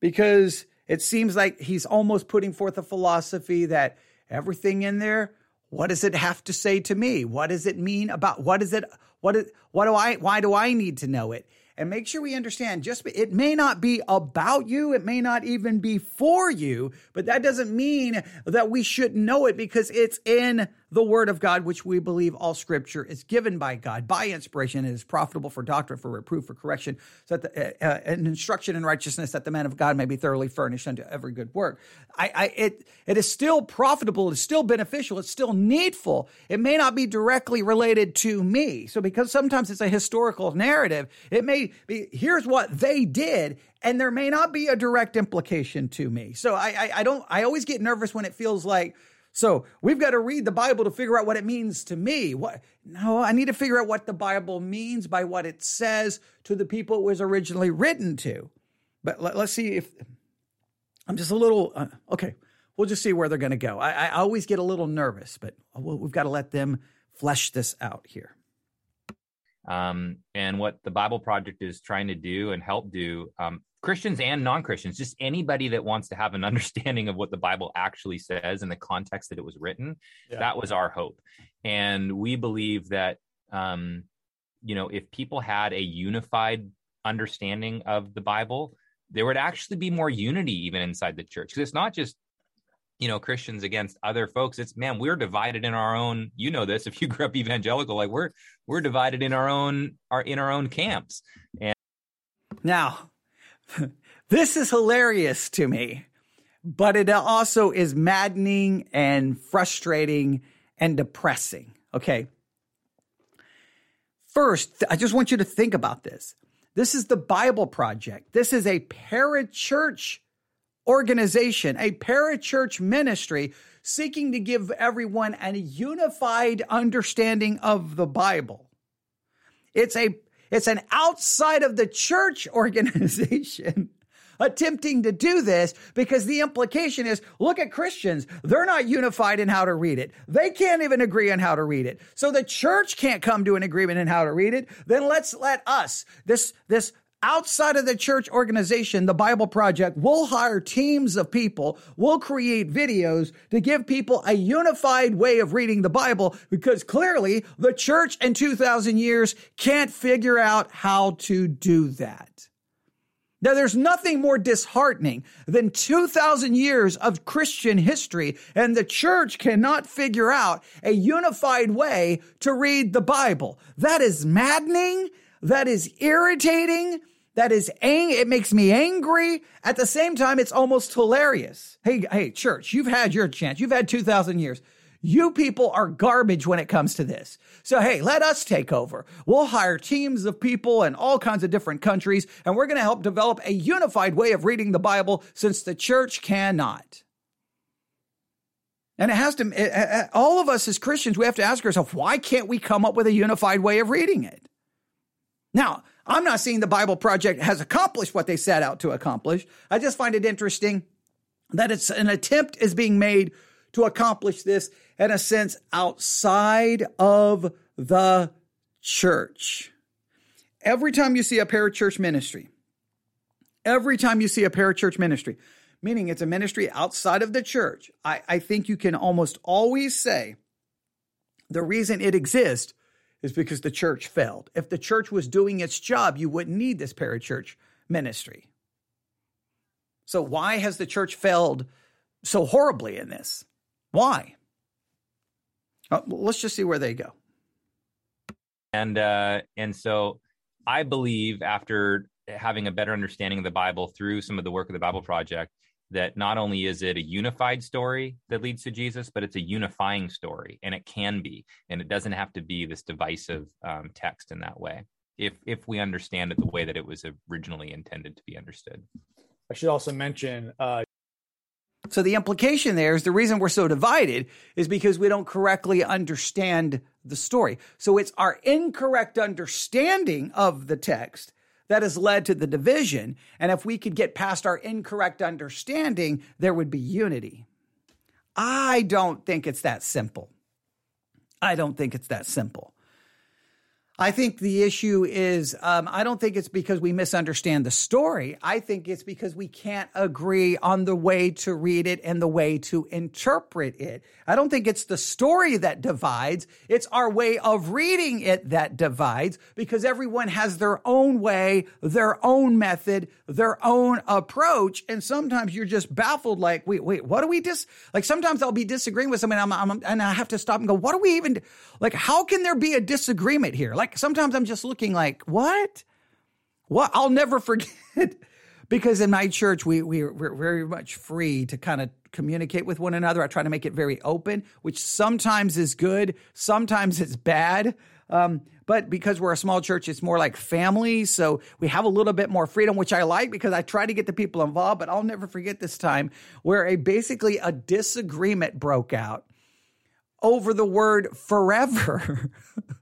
[SPEAKER 2] because it seems like he's almost putting forth a philosophy that everything in there, what does it have to say to me? What does it mean about what is it? What is, what do I, why do I need to know it? and make sure we understand just it may not be about you it may not even be for you but that doesn't mean that we shouldn't know it because it's in the word of God, which we believe all scripture is given by God by inspiration and is profitable for doctrine, for reproof, for correction, so that the, uh, uh, an instruction in righteousness that the man of God may be thoroughly furnished unto every good work. I, I, it, it is still profitable. It's still beneficial. It's still needful. It may not be directly related to me. So because sometimes it's a historical narrative, it may be, here's what they did and there may not be a direct implication to me. So I, I, I, don't, I always get nervous when it feels like so we've got to read the Bible to figure out what it means to me. What? No, I need to figure out what the Bible means by what it says to the people it was originally written to. But let, us see if I'm just a little uh, okay. We'll just see where they're going to go. I, I, always get a little nervous, but we've got to let them flesh this out here.
[SPEAKER 4] Um, and what the Bible Project is trying to do and help do um, Christians and non Christians, just anybody that wants to have an understanding of what the Bible actually says in the context that it was written. Yeah. That was our hope. And we believe that, um, you know, if people had a unified understanding of the Bible, there would actually be more unity even inside the church. Because it's not just, you know, Christians against other folks. It's man, we're divided in our own. You know this. If you grew up evangelical, like we're we're divided in our own our in our own camps. And
[SPEAKER 2] now, this is hilarious to me, but it also is maddening and frustrating and depressing. Okay. First, I just want you to think about this. This is the Bible Project. This is a parachurch organization, a parachurch ministry seeking to give everyone a unified understanding of the Bible. It's a it's an outside of the church organization attempting to do this because the implication is look at Christians. They're not unified in how to read it. They can't even agree on how to read it. So the church can't come to an agreement in how to read it. Then let's let us, this, this outside of the church organization, the Bible Project, we'll hire teams of people, we'll create videos to give people a unified way of reading the Bible because clearly the church in 2,000 years can't figure out how to do that. Now, there's nothing more disheartening than 2,000 years of Christian history, and the church cannot figure out a unified way to read the Bible. That is maddening. That is irritating. That is ang- it makes me angry. At the same time, it's almost hilarious. Hey, hey, church, you've had your chance. You've had 2,000 years. You people are garbage when it comes to this. So, hey, let us take over. We'll hire teams of people in all kinds of different countries, and we're going to help develop a unified way of reading the Bible since the church cannot. And it has to, it, all of us as Christians, we have to ask ourselves, why can't we come up with a unified way of reading it? Now, I'm not saying the Bible Project has accomplished what they set out to accomplish. I just find it interesting that it's an attempt is being made to accomplish this in a sense outside of the church. Every time you see a parachurch ministry, every time you see a parachurch ministry, meaning it's a ministry outside of the church, I, I think you can almost always say the reason it exists is because the church failed. If the church was doing its job, you wouldn't need this parachurch ministry. So, why has the church failed so horribly in this? Why? Uh, let's just see where they go.
[SPEAKER 4] And uh, and so I believe after having a better understanding of the Bible through some of the work of the Bible Project, that not only is it a unified story that leads to Jesus, but it's a unifying story, and it can be, and it doesn't have to be this divisive um, text in that way. If if we understand it the way that it was originally intended to be understood.
[SPEAKER 3] I should also mention. Uh...
[SPEAKER 2] so the implication there is the reason we're so divided is because we don't correctly understand the story. So it's our incorrect understanding of the text that has led to the division. And if we could get past our incorrect understanding, there would be unity. I don't think it's that simple. I don't think it's that simple. I think the issue is um, I don't think it's because we misunderstand the story. I think it's because we can't agree on the way to read it and the way to interpret it. I don't think it's the story that divides. It's our way of reading it that divides because everyone has their own way, their own method, their own approach. And sometimes you're just baffled like, wait, wait, what do we just, like sometimes I'll be disagreeing with someone I'm, I'm, and I have to stop and go, what do we even, like, how can there be a disagreement here? Like, sometimes I'm just looking like, what? What? I'll never forget because in my church we, we we're very much free to kind of communicate with one another. I try to make it very open, which sometimes is good, sometimes it's bad. Um, but because we're a small church, it's more like family. So we have a little bit more freedom, which I like because I try to get the people involved. But I'll never forget this time where a basically a disagreement broke out over the word forever.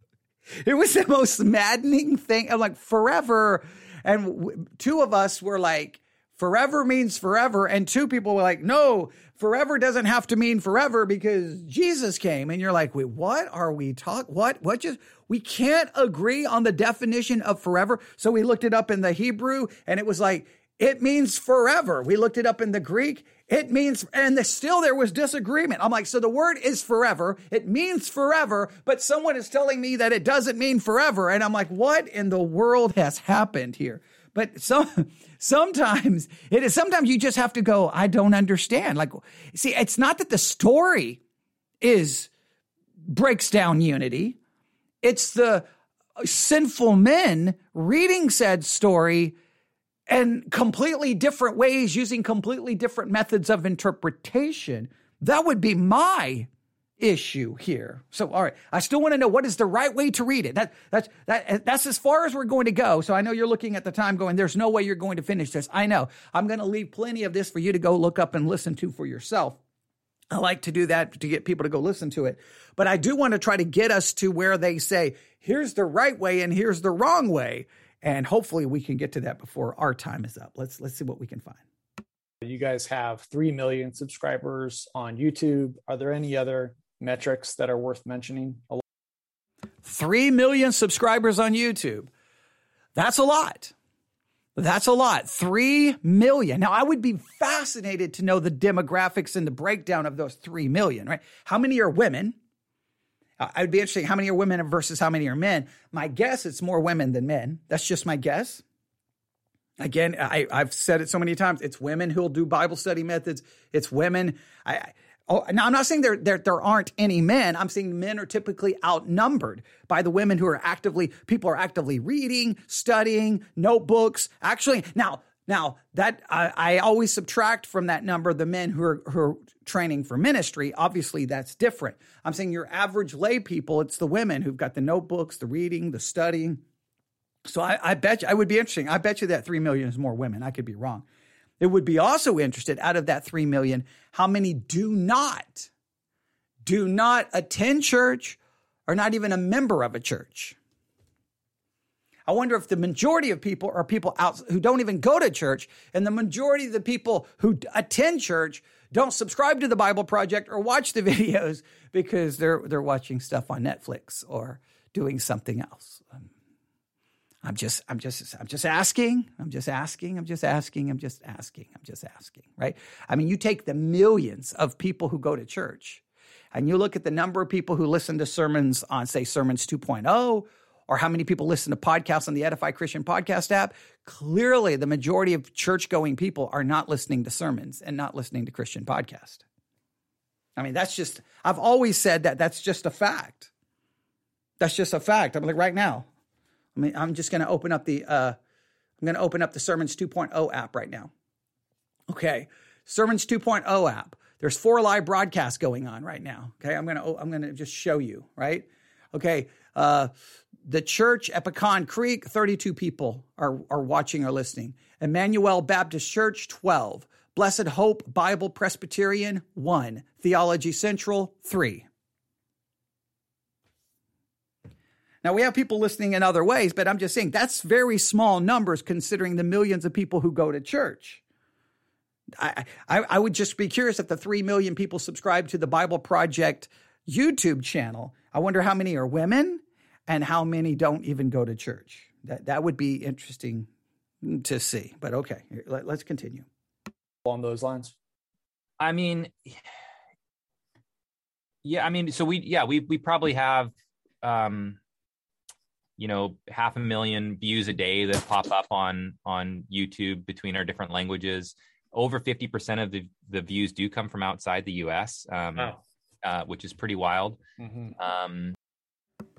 [SPEAKER 2] It was the most maddening thing. I'm like, forever. And w- two of us were like, forever means forever. And two people were like, no, forever doesn't have to mean forever because Jesus came. And you're like, wait, what are we talking? What? What just? We can't agree on the definition of forever. So we looked it up in the Hebrew and it was like, it means forever. We looked it up in the Greek. It means, and the, still there was disagreement. I'm like, so the word is forever. It means forever, but someone is telling me that it doesn't mean forever. And I'm like, what in the world has happened here? But some, sometimes it is, sometimes you just have to go, I don't understand. Like, see, it's not that the story is breaks down unity. It's the sinful men reading said story and completely different ways using completely different methods of interpretation. That would be my issue here. So, all right, I still want to know what is the right way to read it. That that's that that's as far as we're going to go. So I know you're looking at the time going, there's no way you're going to finish this. I know. I'm going to leave plenty of this for you to go look up and listen to for yourself. I like to do that to get people to go listen to it. But I do want to try to get us to where they say, here's the right way and here's the wrong way and hopefully we can get to that before our time is up. Let's let's see what we can find.
[SPEAKER 3] You guys have 3 million subscribers on YouTube. Are there any other metrics that are worth mentioning?
[SPEAKER 2] 3 million subscribers on YouTube. That's a lot. That's a lot. 3 million. Now, I would be fascinated to know the demographics and the breakdown of those 3 million, right? How many are women? Uh, I'd be interesting how many are women versus how many are men. My guess it's more women than men. That's just my guess. Again, I, have said it so many times. It's women who'll do Bible study methods. It's women. I, oh, now I'm not saying there, there there aren't any men. I'm saying men are typically outnumbered by the women who are actively people are actively reading, studying, notebooks. Actually, now now that I, I, always subtract from that number the men who are, who are training for ministry. Obviously, that's different. I'm saying your average lay people, it's the women who've got the notebooks, the reading, the studying. So I, I bet you, I would be interesting. I bet you that three million is more women. I could be wrong. It would be also interested out of that three million, how many do not, do not attend church, or not even a member of a church. I wonder if the majority of people are people out who don't even go to church, and the majority of the people who attend church don't subscribe to the Bible Project or watch the videos because they're they're watching stuff on Netflix or doing something else. Um, I'm just I'm just I'm just asking. I'm just asking. I'm just asking. I'm just asking. I'm just asking. Right? I mean, you take the millions of people who go to church and you look at the number of people who listen to sermons on, say, Sermons 2.0, or how many people listen to podcasts on the Edify Christian podcast app, clearly the majority of church going people are not listening to sermons and not listening to Christian podcast. I mean, that's just, I've always said that that's just a fact. That's just a fact. I'm like, right now, I mean, I'm just going to open up the, uh, I'm going to open up the Sermons 2.0 app right now. Okay. Sermons 2.0 app. There's four live broadcasts going on right now. Okay. I'm going to, I'm going to just show you, right? Okay. Uh, the church at Pecan Creek, 32 people are, are watching or listening. Emmanuel Baptist Church, 12. Blessed Hope Bible Presbyterian, 1. Theology Central, 3. Now, we have people listening in other ways, but I'm just saying that's very small numbers considering the millions of people who go to church. I, I, I would just be curious if the 3 million people subscribe to the Bible Project YouTube channel. I wonder how many are women and how many don't even go to church. That, that would be interesting to see. But okay, let, let's continue
[SPEAKER 3] along those lines?
[SPEAKER 4] I mean, yeah, I mean, so we, yeah, we, we probably have, um, you know, half a million views a day that pop up on, on YouTube between our different languages. Over 50% of the, the views do come from outside the US, um, wow. uh, which is pretty wild. Mm-hmm. Um,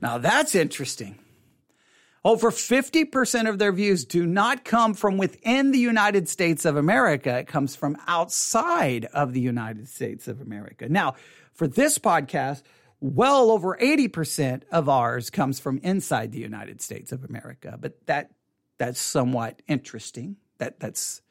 [SPEAKER 2] now that's interesting. Over 50% of their views do not come from within the United States of America. It comes from outside of the United States of America. Now, for this podcast, well over 80% of ours comes from inside the United States of America. But that that's somewhat interesting. That that's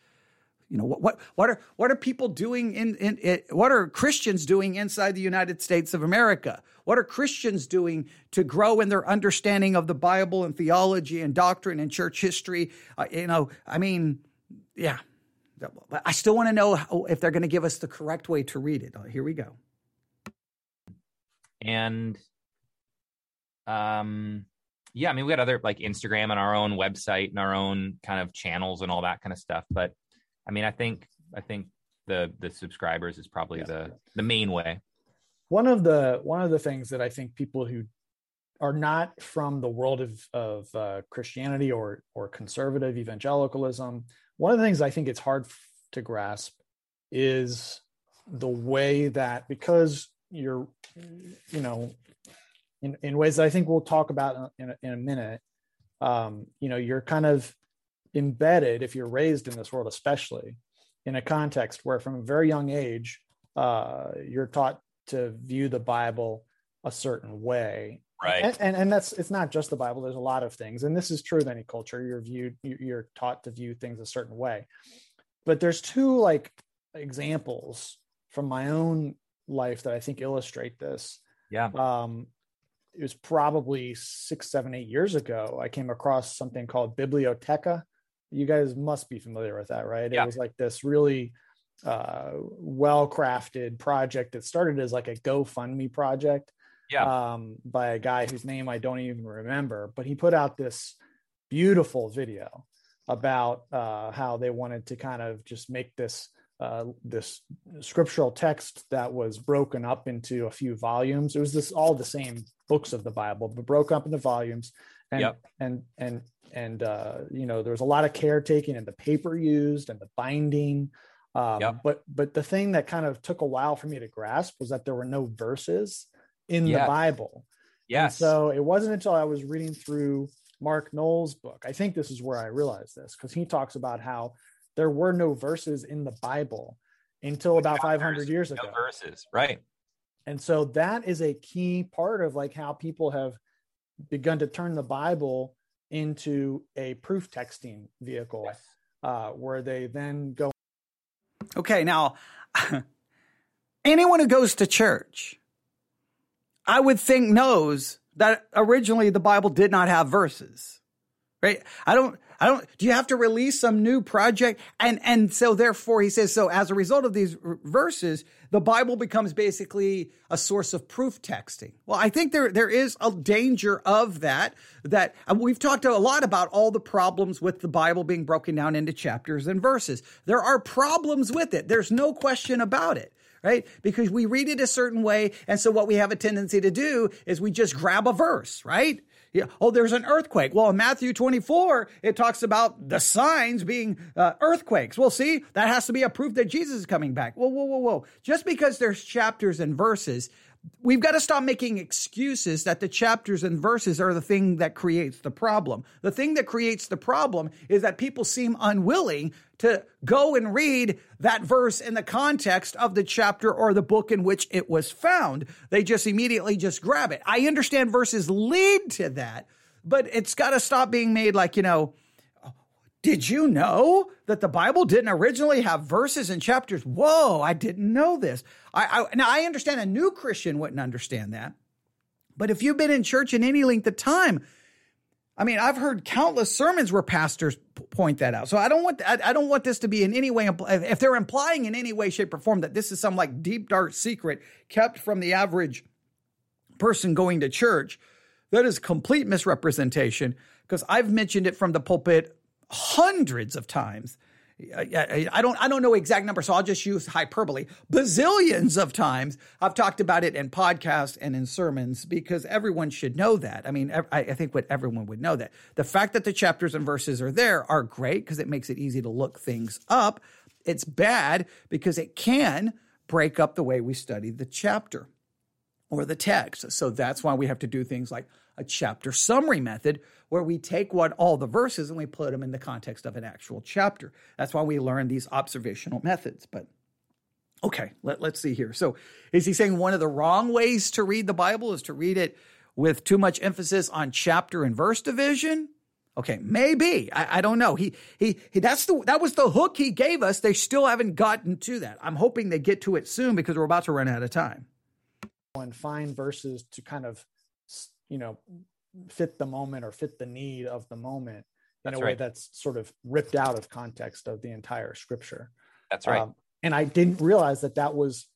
[SPEAKER 2] you know what what what are what are people doing in, in, what are Christians doing inside the United States of America? What are Christians doing to grow in their understanding of the Bible and theology and doctrine and church history? Uh, you know, I mean, yeah. But I still want to know if they're going to give us the correct way to read it. Uh, here we go.
[SPEAKER 4] And um yeah, I mean we got other like Instagram and our own website and our own kind of channels and all that kind of stuff, but I mean, I think I think the the subscribers is probably yeah. the the main way.
[SPEAKER 3] One of the one of the things that I think people who are not from the world of of uh, Christianity or or conservative evangelicalism, one of the things I think it's hard f- to grasp is the way that because you're you know in, in ways that I think we'll talk about in a, in a minute, um, you know, you're kind of embedded if you're raised in this world especially in a context where from a very young age uh, you're taught to view the bible a certain way.
[SPEAKER 4] Right.
[SPEAKER 3] And, and, and that's it's not just the bible there's a lot of things. And this is true of any culture. You're viewed you're taught to view things a certain way. But there's two like examples from my own life that i think illustrate this.
[SPEAKER 4] Yeah.
[SPEAKER 3] Um it was probably six seven eight years ago i came across something called Bibliotheca you guys must be familiar with that, right? Yeah. It was like this really uh, well crafted project that started as like a GoFundMe project.
[SPEAKER 4] Yeah.
[SPEAKER 3] Um, by a guy whose name I don't even remember, but he put out this beautiful video about uh, how they wanted to kind of just make this uh, this scriptural text that was broken up into a few volumes. It was this all the same books of the Bible, but broke up into volumes. And yep. and and and uh, you know there was a lot of caretaking and the paper used and the binding. Um, yep. but but the thing that kind of took a while for me to grasp was that there were no verses in the bible. Yeah so it wasn't until i was reading through mark noll's book i think this is where i realized this because he talks about how there were no verses in the bible until about 500 verses, years ago.
[SPEAKER 4] no verses right.
[SPEAKER 3] And so that is a key part of like how people have begun to turn the bible into a proof texting vehicle yes. uh, where they then go.
[SPEAKER 2] Okay, now, anyone who goes to church, I would think knows that originally the Bible did not have verses, right? I don't, I don't, do you have to release some new project? And, and so therefore he says, so as a result of these verses, the Bible becomes basically a source of proof texting. Well, I think there, there is a danger of that, that uh, we've talked a lot about all the problems with the Bible being broken down into chapters and verses. There are problems with it. There's no question about it right? Because we read it a certain way. And so what we have a tendency to do is we just grab a verse, right? Oh, there's an earthquake. Well, in Matthew 24, it talks about the signs being uh, earthquakes. Well, see, that has to be a proof that Jesus is coming back. Whoa, whoa, whoa, whoa. Just because there's chapters and verses we've got to stop making excuses that the chapters and verses are the thing that creates the problem. The thing that creates the problem is that people seem unwilling to go and read that verse in the context of the chapter or the book in which it was found. They just immediately just grab it. I understand verses lead to that, but it's got to stop being made like, you know, did you know that the Bible didn't originally have verses and chapters? Whoa, I didn't know this. I, I, now I understand a new Christian wouldn't understand that, but if you've been in church in any length of time, I mean, I've heard countless sermons where pastors point that out. So I don't want I, I don't want this to be in any way if they're implying in any way, shape, or form that this is some like deep dark secret kept from the average person going to church. That is complete misrepresentation because I've mentioned it from the pulpit hundreds of times. I don't I don't know exact number, so I'll just use hyperbole. Bazillions of times I've talked about it in podcasts and in sermons because everyone should know that. I mean, I think what everyone would know that the fact that the chapters and verses are there are great because it makes it easy to look things up. It's bad because it can break up the way we study the chapter or the text. So that's why we have to do things like a chapter summary method where we take what all the verses and we put them in the context of an actual chapter. That's why we learn these observational methods. But okay, let, let's see here. So is he saying one of the wrong ways to read the Bible is to read it with too much emphasis on chapter and verse division? Okay, maybe. I, I, don't know. He, he he that's the that was the hook he gave us. They still haven't gotten to that. I'm hoping they get to it soon because we're about to run out of time.
[SPEAKER 3] And find verses to kind of you know fit the moment or fit the need of the moment in that's a way that's sort of ripped out of context of the entire scripture.
[SPEAKER 4] That's right. Um,
[SPEAKER 3] and i didn't realize that that was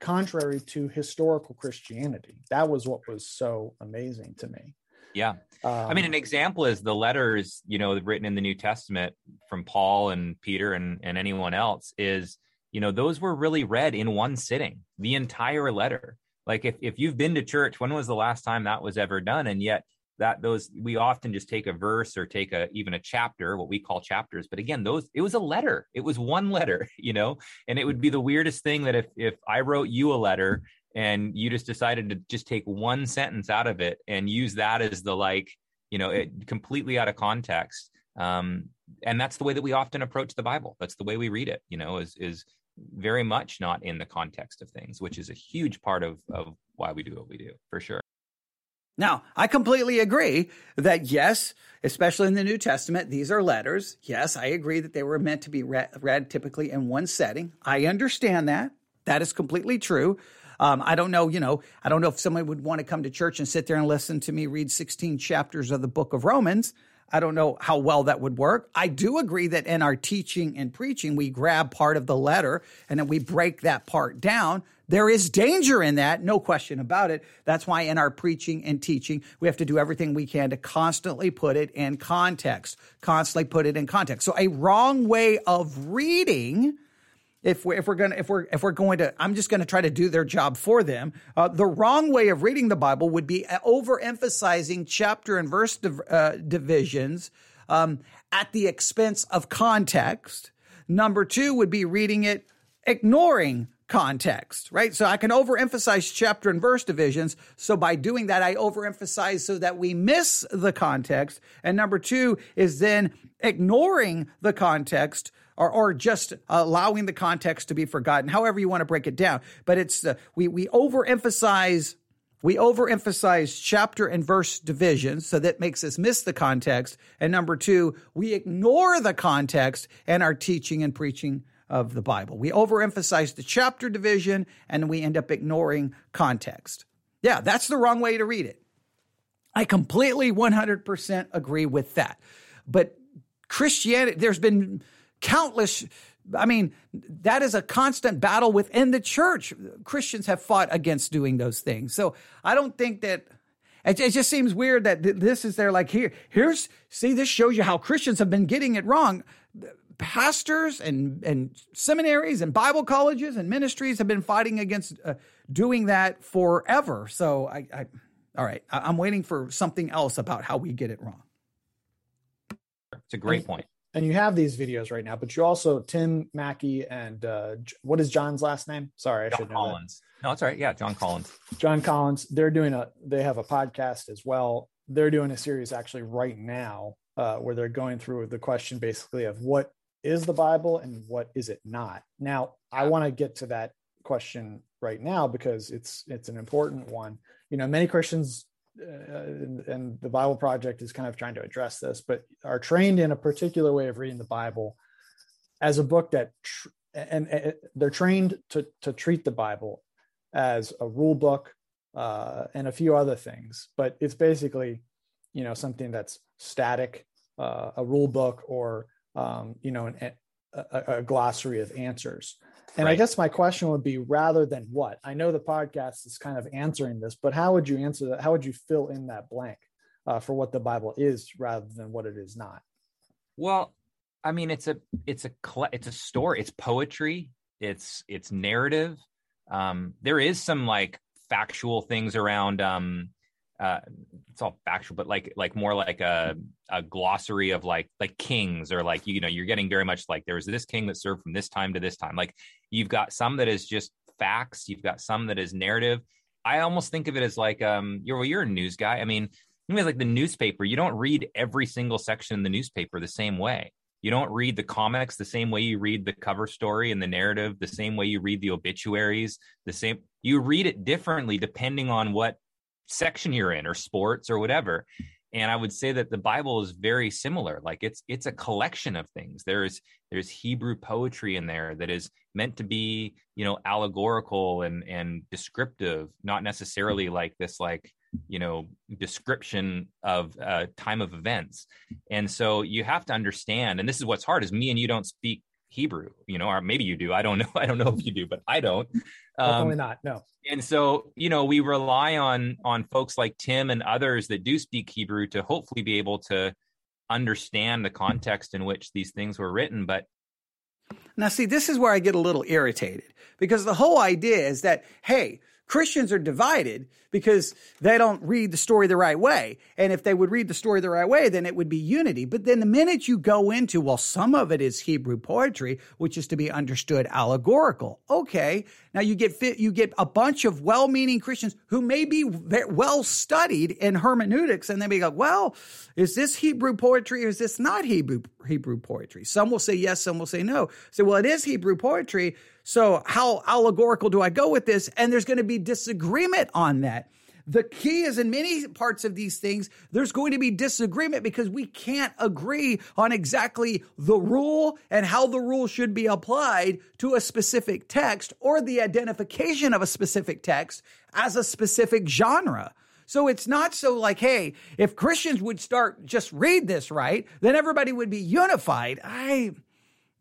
[SPEAKER 3] contrary to historical christianity. That was what was so amazing to me.
[SPEAKER 4] Yeah. Um, i mean an example is the letters you know written in the new testament from paul and peter and, and anyone else is you know those were really read in one sitting the entire letter like if, if you've been to church when was the last time that was ever done? And yet that those we often just take a verse or take a even a chapter what we call chapters. But again those it was a letter. It was one letter you know? And it would be the weirdest thing that if if i wrote you a letter and you just decided to just take one sentence out of it and use that as the like you know it completely out of context um and that's the way that we often approach the bible. That's the way we read it you know is is very much not in the context of things, which is a huge part of, of why we do what we do, for sure.
[SPEAKER 2] Now, I completely agree that yes, especially in the New Testament, these are letters. Yes, I agree that they were meant to be read, read typically in one setting. I understand that. That is completely true. Um, I don't know, you know, I don't know if somebody would want to come to church and sit there and listen to me read 16 chapters of the book of Romans. I don't know how well that would work. I do agree that in our teaching and preaching, we grab part of the letter and then we break that part down. There is danger in that, no question about it. That's why in our preaching and teaching, we have to do everything we can to constantly put it in context, constantly put it in context. So a wrong way of reading if we're if we're gonna if we're if we're going to I'm just going to try to do their job for them. Uh, the wrong way of reading the Bible would be overemphasizing chapter and verse div- uh, divisions um, at the expense of context. Number two would be reading it ignoring context, right? So I can overemphasize chapter and verse divisions. So by doing that, I overemphasize so that we miss the context. And number two is then ignoring the context or, or just allowing the context to be forgotten, however you want to break it down. But it's uh, we we overemphasize we overemphasize chapter and verse divisions, so that makes us miss the context. And number two, we ignore the context and our teaching and preaching of the Bible. We overemphasize the chapter division and we end up ignoring context. Yeah, that's the wrong way to read it. I completely 100% agree with that. But Christianity, there's been countless I mean, that is a constant battle within the church. Christians have fought against doing those things. So I don't think that it, just seems weird that this is there like here, here's, see, this shows you how Christians have been getting it wrong. pastors and and seminaries and Bible colleges and ministries have been fighting against uh, doing that forever. So I, I all right, I, am waiting for something else about how we get it wrong.
[SPEAKER 4] It's a great point.
[SPEAKER 3] And you have these videos right now, but you also Tim Mackie and uh, what is Jon's last name? Sorry, I
[SPEAKER 4] John
[SPEAKER 3] should know
[SPEAKER 4] Collins. That. No, it's all right. Yeah, Jon Collins.
[SPEAKER 3] Jon Collins. They're doing a. They have a podcast as well. They're doing a series actually right now uh, where they're going through the question basically of what is the Bible and what is it not. Now, I want to get to that question right now because it's it's an important one. You know, many Christians uh, and, and, the Bible Project is kind of trying to address this, but are trained in a particular way of reading the Bible as a book that, tr- and, and, they're trained to to treat the Bible as a rule book uh, and a few other things, but it's basically, you know, something that's static, uh, a rule book, or um, you know, an, a, a glossary of answers. And right. I guess my question would be rather than what? I know the podcast is kind of answering this, but how would you answer that? How would you fill in that blank uh, for what the Bible is rather than what it is not?
[SPEAKER 4] Well, I mean, it's a it's a it's a story. It's poetry. It's it's narrative. Um, there is some like factual things around um, uh, it's all factual, but like like more like a a glossary of like like kings or like you know you're getting very much like there was this king that served from this time to this time. Like you've got some that is just facts, you've got some that is narrative. I almost think of it as like um you're well, you're a news guy. I mean, even like the newspaper, you don't read every single section in the newspaper the same way. You don't read the comics the same way you read the cover story and the narrative, the same way you read the obituaries, the same you read it differently depending on what section you're in or sports or whatever. And i would say that the bible is very similar. Like it's it's a collection of things. There's there's hebrew poetry in there that is meant to be you know allegorical and and descriptive not necessarily like this like you know description of uh time of events. And so you have to understand and this is what's hard is me and you don't speak hebrew you know or maybe you do i don't know i don't know if you do but i don't.
[SPEAKER 3] Um, definitely not no.
[SPEAKER 4] and so you know we rely on on folks like tim and others that do speak hebrew to hopefully be able to understand the context in which these things were written but
[SPEAKER 2] now see this is where i get a little irritated because the whole idea is that hey Christians are divided because they don't read the story the right way. And if they would read the story the right way, then it would be unity. But then the minute you go into, well, some of it is Hebrew poetry, which is to be understood allegorical. Okay. Now you get fit, you get a bunch of well-meaning Christians who may be well studied in hermeneutics and they may go, well, is this Hebrew poetry or is this not Hebrew, Hebrew poetry? Some will say yes, some will say no. Say, well, it is Hebrew poetry so how allegorical do I go with this? And there's going to be disagreement on that. The key is in many parts of these things, there's going to be disagreement because we can't agree on exactly the rule and how the rule should be applied to a specific text or the identification of a specific text as a specific genre. So it's not so like, hey, if Christians would start just read this right, then everybody would be unified. I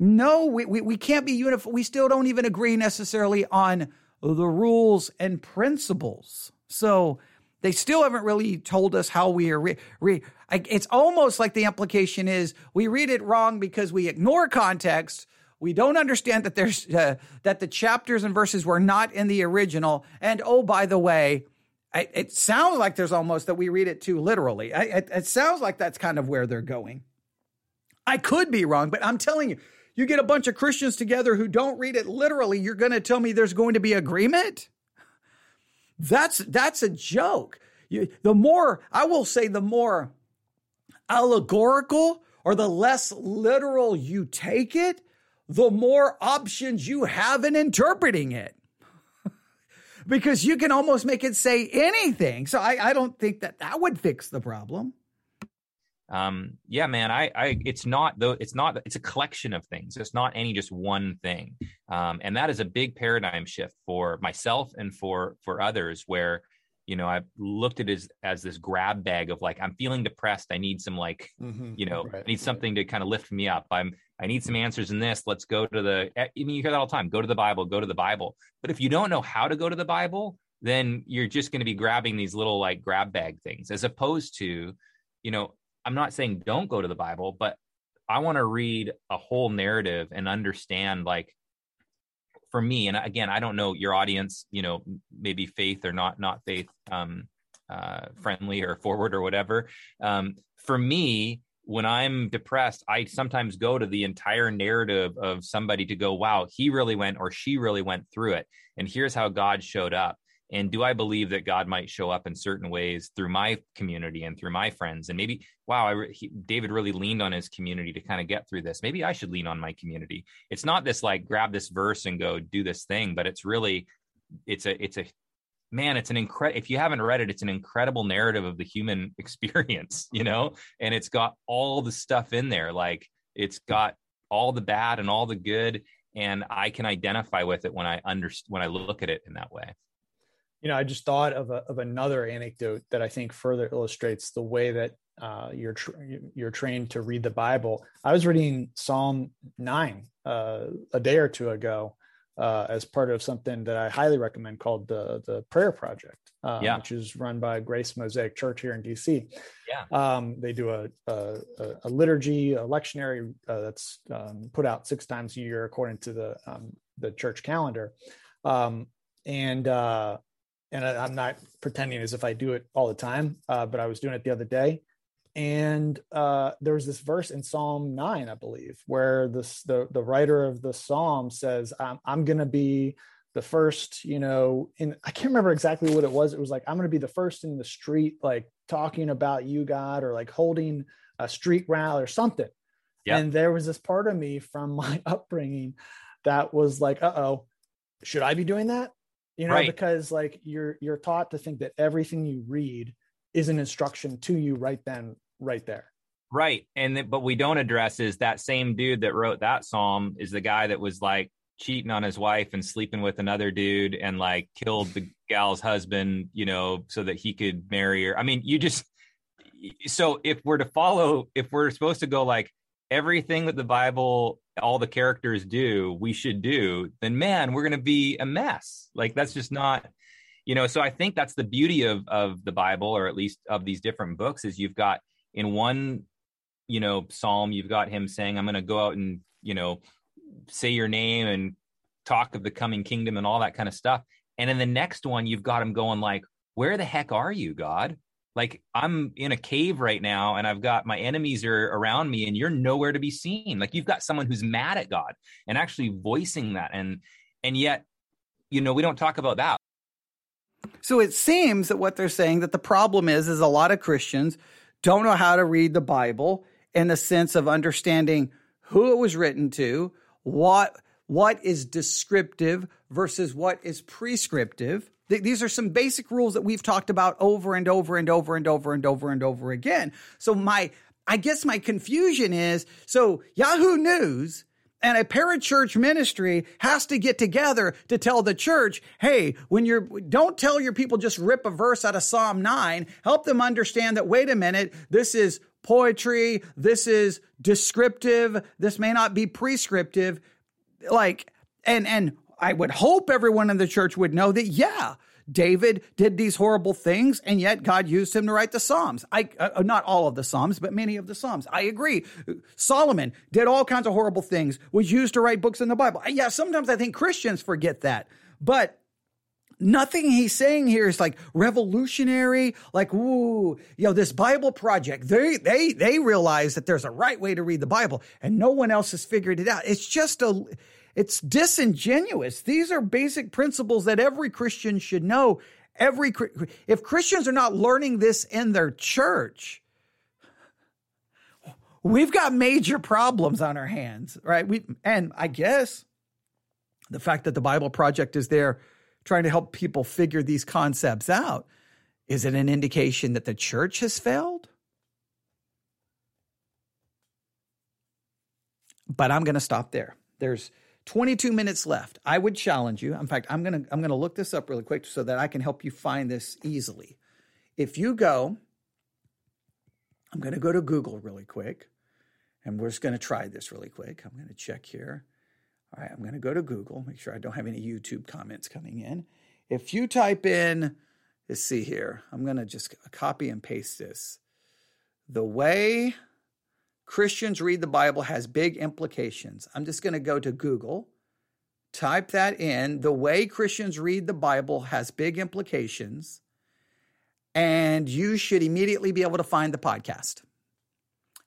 [SPEAKER 2] no, we, we, we can't be uniform. We still don't even agree necessarily on the rules and principles. So they still haven't really told us how we are. Re- re- it's almost like the implication is we read it wrong because we ignore context. We don't understand that there's uh, that the chapters and verses were not in the original. And oh, by the way, I, it sounds like there's almost that we read it too literally. I, it, it sounds like that's kind of where they're going. I could be wrong, but I'm telling you, you get a bunch of Christians together who don't read it literally, you're going to tell me there's going to be agreement? That's that's a joke. You, the more I will say the more allegorical or the less literal you take it, the more options you have in interpreting it. because you can almost make it say anything. So I, I don't think that that would fix the problem
[SPEAKER 4] um yeah man i i it's not though it's not it's a collection of things. It's not any just one thing. Um and that is a big paradigm shift for myself and for for others where you know i've looked at it as as this grab bag of like i'm feeling depressed. I need some like mm-hmm, you know right, i need something right. to kind of lift me up. I'm i need some answers in this. Let's go to the i mean you hear that all the time. Go to the bible go to the bible. But if you don't know how to go to the bible then you're just going to be grabbing these little like grab bag things as opposed to you know I'm not saying don't go to the Bible, but I want to read a whole narrative and understand like for me and again I don't know your audience, you know, maybe faith or not not faith um uh friendly or forward or whatever. Um for me when I'm depressed, I sometimes go to the entire narrative of somebody to go, wow, he really went or she really went through it. And here's how God showed up. And do I believe that God might show up in certain ways through my community and through my friends? And maybe, wow, I, he, David really leaned on his community to kind of get through this. Maybe I should lean on my community. It's not this like grab this verse and go do this thing, but it's really, it's a, it's a man, it's an incredible, if you haven't read it, it's an incredible narrative of the human experience, you know, and it's got all the stuff in there. Like it's got all the bad and all the good. And I can identify with it when I understand, when I look at it in that way.
[SPEAKER 3] You know, I just thought of, a, of another anecdote that I think further illustrates the way that uh, you're tra- you're trained to read the Bible. I was reading Psalm nine uh, a day or two ago, uh, as part of something that I highly recommend called the the Prayer Project, um, yeah. which is run by Grace Mosaic Church here in DC.
[SPEAKER 4] Yeah,
[SPEAKER 3] um, they do a, a, a liturgy, a lectionary uh, that's um, put out six times a year according to the um, the church calendar, um, and uh, and I, am not pretending as if I do it all the time, uh, but I was doing it the other day, and uh, there was this verse in Psalm nine, I believe, where this the the writer of the psalm says, "I'm, I'm going to be the first." You know, and I can't remember exactly what it was. It was like I'm going to be the first in the street, like talking about you, God, or like holding a street rally or something. Yep. And there was this part of me from my upbringing that was like, "Uh oh, should I be doing that?" You know, right. because like you're you're taught to think that everything you read is an instruction to you right then right there.
[SPEAKER 4] Right. And th- but we don't address is that same dude that wrote that psalm is the guy that was like cheating on his wife and sleeping with another dude and like killed the gal's husband, you know, so that he could marry her. I mean, you just so if we're to follow if we're supposed to go like everything that the Bible all the characters do, we should do, then man, we're going to be a mess. Like that's just not you know, so I think that's the beauty of of the Bible or at least of these different books is you've got in one you know psalm you've got him saying i'm going to go out and you know say your name and talk of the coming kingdom and all that kind of stuff and in the next one you've got him going like where the heck are you god like i'm in a cave right now and i've got my enemies are around me and you're nowhere to be seen like you've got someone who's mad at god and actually voicing that and and yet you know we don't talk about that
[SPEAKER 2] so it seems that what they're saying that the problem is is a lot of christians don't know how to read the Bible in the sense of understanding who it was written to, what what is descriptive versus what is prescriptive. These are some basic rules that we've talked about over and over and over and over and over and over again. So my I guess my confusion is so Yahoo News and a parachurch ministry has to get together to tell the church, hey, when you're, don't tell your people just rip a verse out of Psalm 9. Help them understand that, wait a minute, this is poetry. This is descriptive. This may not be prescriptive. Like, and, and I would hope everyone in the church would know that, yeah, David did these horrible things, and yet God used him to write the Psalms. I uh, uh, not all of the Psalms, but many of the Psalms. I agree. Solomon did all kinds of horrible things, was used to write books in the Bible. Yeah, sometimes I think Christians forget that, but nothing he's saying here is like revolutionary like ooh you know this bible project they they they realize that there's a right way to read the bible and no one else has figured it out it's just a it's disingenuous. These are basic principles that every Christian should know. Every if Christians are not learning this in their church, we've got major problems on our hands, right? We and I guess the fact that the Bible Project is there trying to help people figure these concepts out is it an indication that the church has failed? But I'm going to stop there. There's 22 minutes left. I would challenge you. In fact, I'm going to I'm going to look this up really quick so that I can help you find this easily. If you go I'm going to go to Google really quick and we're just going to try this really quick. I'm going to check here. All right, I'm going to go to Google, make sure I don't have any YouTube comments coming in. If you type in let's see here. I'm going to just copy and paste this. The way Christians read the Bible has big implications. I'm just going to go to Google, type that in. The way Christians read the Bible has big implications, and you should immediately be able to find the podcast.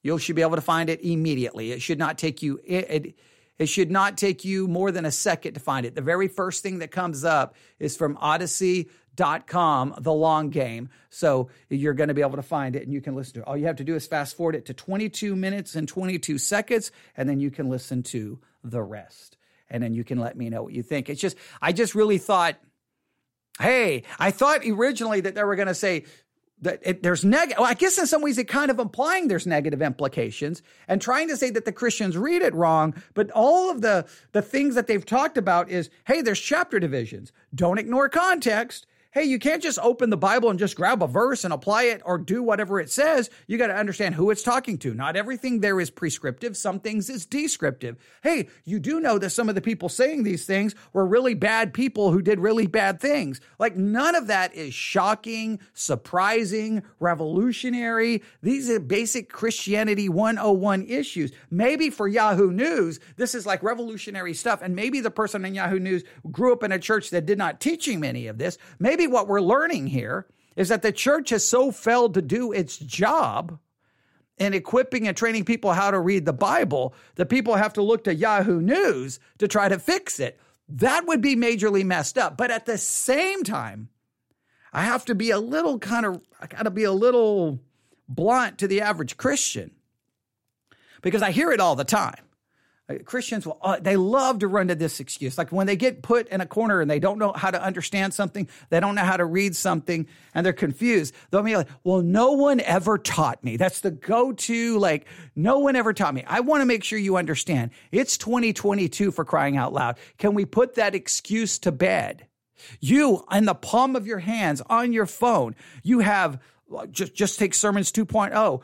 [SPEAKER 2] You should be able to find it immediately. It should not take you. It, it, it should not take you more than a second to find it. The very first thing that comes up is from Odysee.com, the long game. So you're going to be able to find it and you can listen to it. All you have to do is fast forward it to 22 minutes and 22 seconds, and then you can listen to the rest. And then you can let me know what you think. It's just, I just really thought, hey, I thought originally that they were going to say, that it, there's negative. Well, I guess in some ways it kind of implying there's negative implications and trying to say that the Christians read it wrong. But all of the the things that they've talked about is, hey, there's chapter divisions. Don't ignore context hey, you can't just open the Bible and just grab a verse and apply it or do whatever it says. You got to understand who it's talking to. Not everything there is prescriptive, some things is descriptive. Hey, you do know that some of the people saying these things were really bad people who did really bad things. Like none of that is shocking, surprising, revolutionary. These are basic Christianity 101 issues. Maybe for Yahoo News, this is like revolutionary stuff. And maybe the person in Yahoo News grew up in a church that did not teach him any of this. Maybe what we're learning here is that the church has so failed to do its job in equipping and training people how to read the Bible that people have to look to Yahoo News to try to fix it. That would be majorly messed up. But at the same time, I have to be a little kind of, I got to be a little blunt to the average Christian because I hear it all the time. Uh, Christians will, uh, they love to run to this excuse. Like when they get put in a corner and they don't know how to understand something, they don't know how to read something, and they're confused. They'll be like, well, no one ever taught me. That's the go to, like, no one ever taught me. I want to make sure you understand. It's 2022 for crying out loud. Can we put that excuse to bed? You, in the palm of your hands, on your phone, you have just, just take Sermons 2.0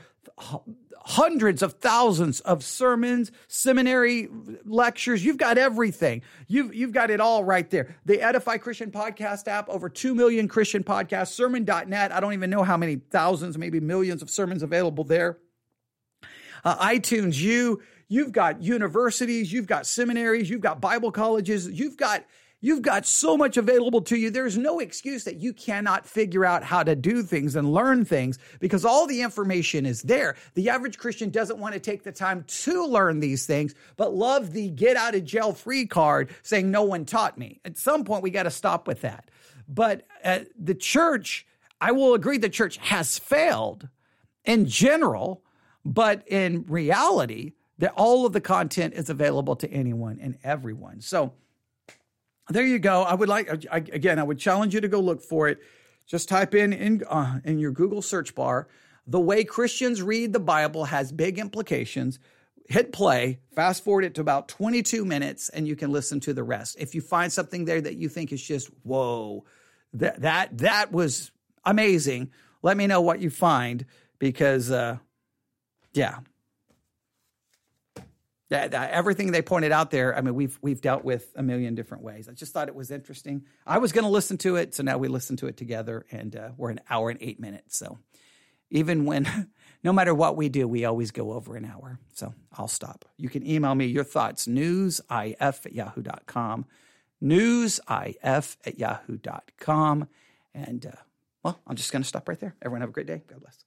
[SPEAKER 2] hundreds of thousands of sermons, seminary lectures. You've got everything. You've, you've got it all right there. The Edify Christian Podcast app, over 2 million Christian podcasts, sermon.net. I don't even know how many thousands, maybe millions of sermons available there. Uh, iTunes, you, you've got universities, you've got seminaries, you've got Bible colleges, you've got You've got so much available to you. There's no excuse that you cannot figure out how to do things and learn things because all the information is there. The average Christian doesn't want to take the time to learn these things, but love the get out of jail free card saying no one taught me. At some point, we got to stop with that. But uh, the church, I will agree, the church has failed in general, but in reality, that all of the content is available to anyone and everyone. So, there you go. I would like I, again. I would challenge you to go look for it. Just type in in uh, in your Google search bar the way Christians read the Bible has big implications. Hit play, fast forward it to about 22 minutes, and you can listen to the rest. If you find something there that you think is just whoa, that that that was amazing, let me know what you find because, uh, yeah, that, that, everything they pointed out there, I mean, we've we've dealt with a million different ways. I just thought it was interesting. I was going to listen to it, so now we listen to it together, and uh, we're an hour and eight minutes. So even when, no matter what we do, we always go over an hour. So I'll stop. You can email me your thoughts, newsif at yahoo.com, newsif at yahoo.com. And, uh, well, I'm just going to stop right there. Everyone have a great day. God bless.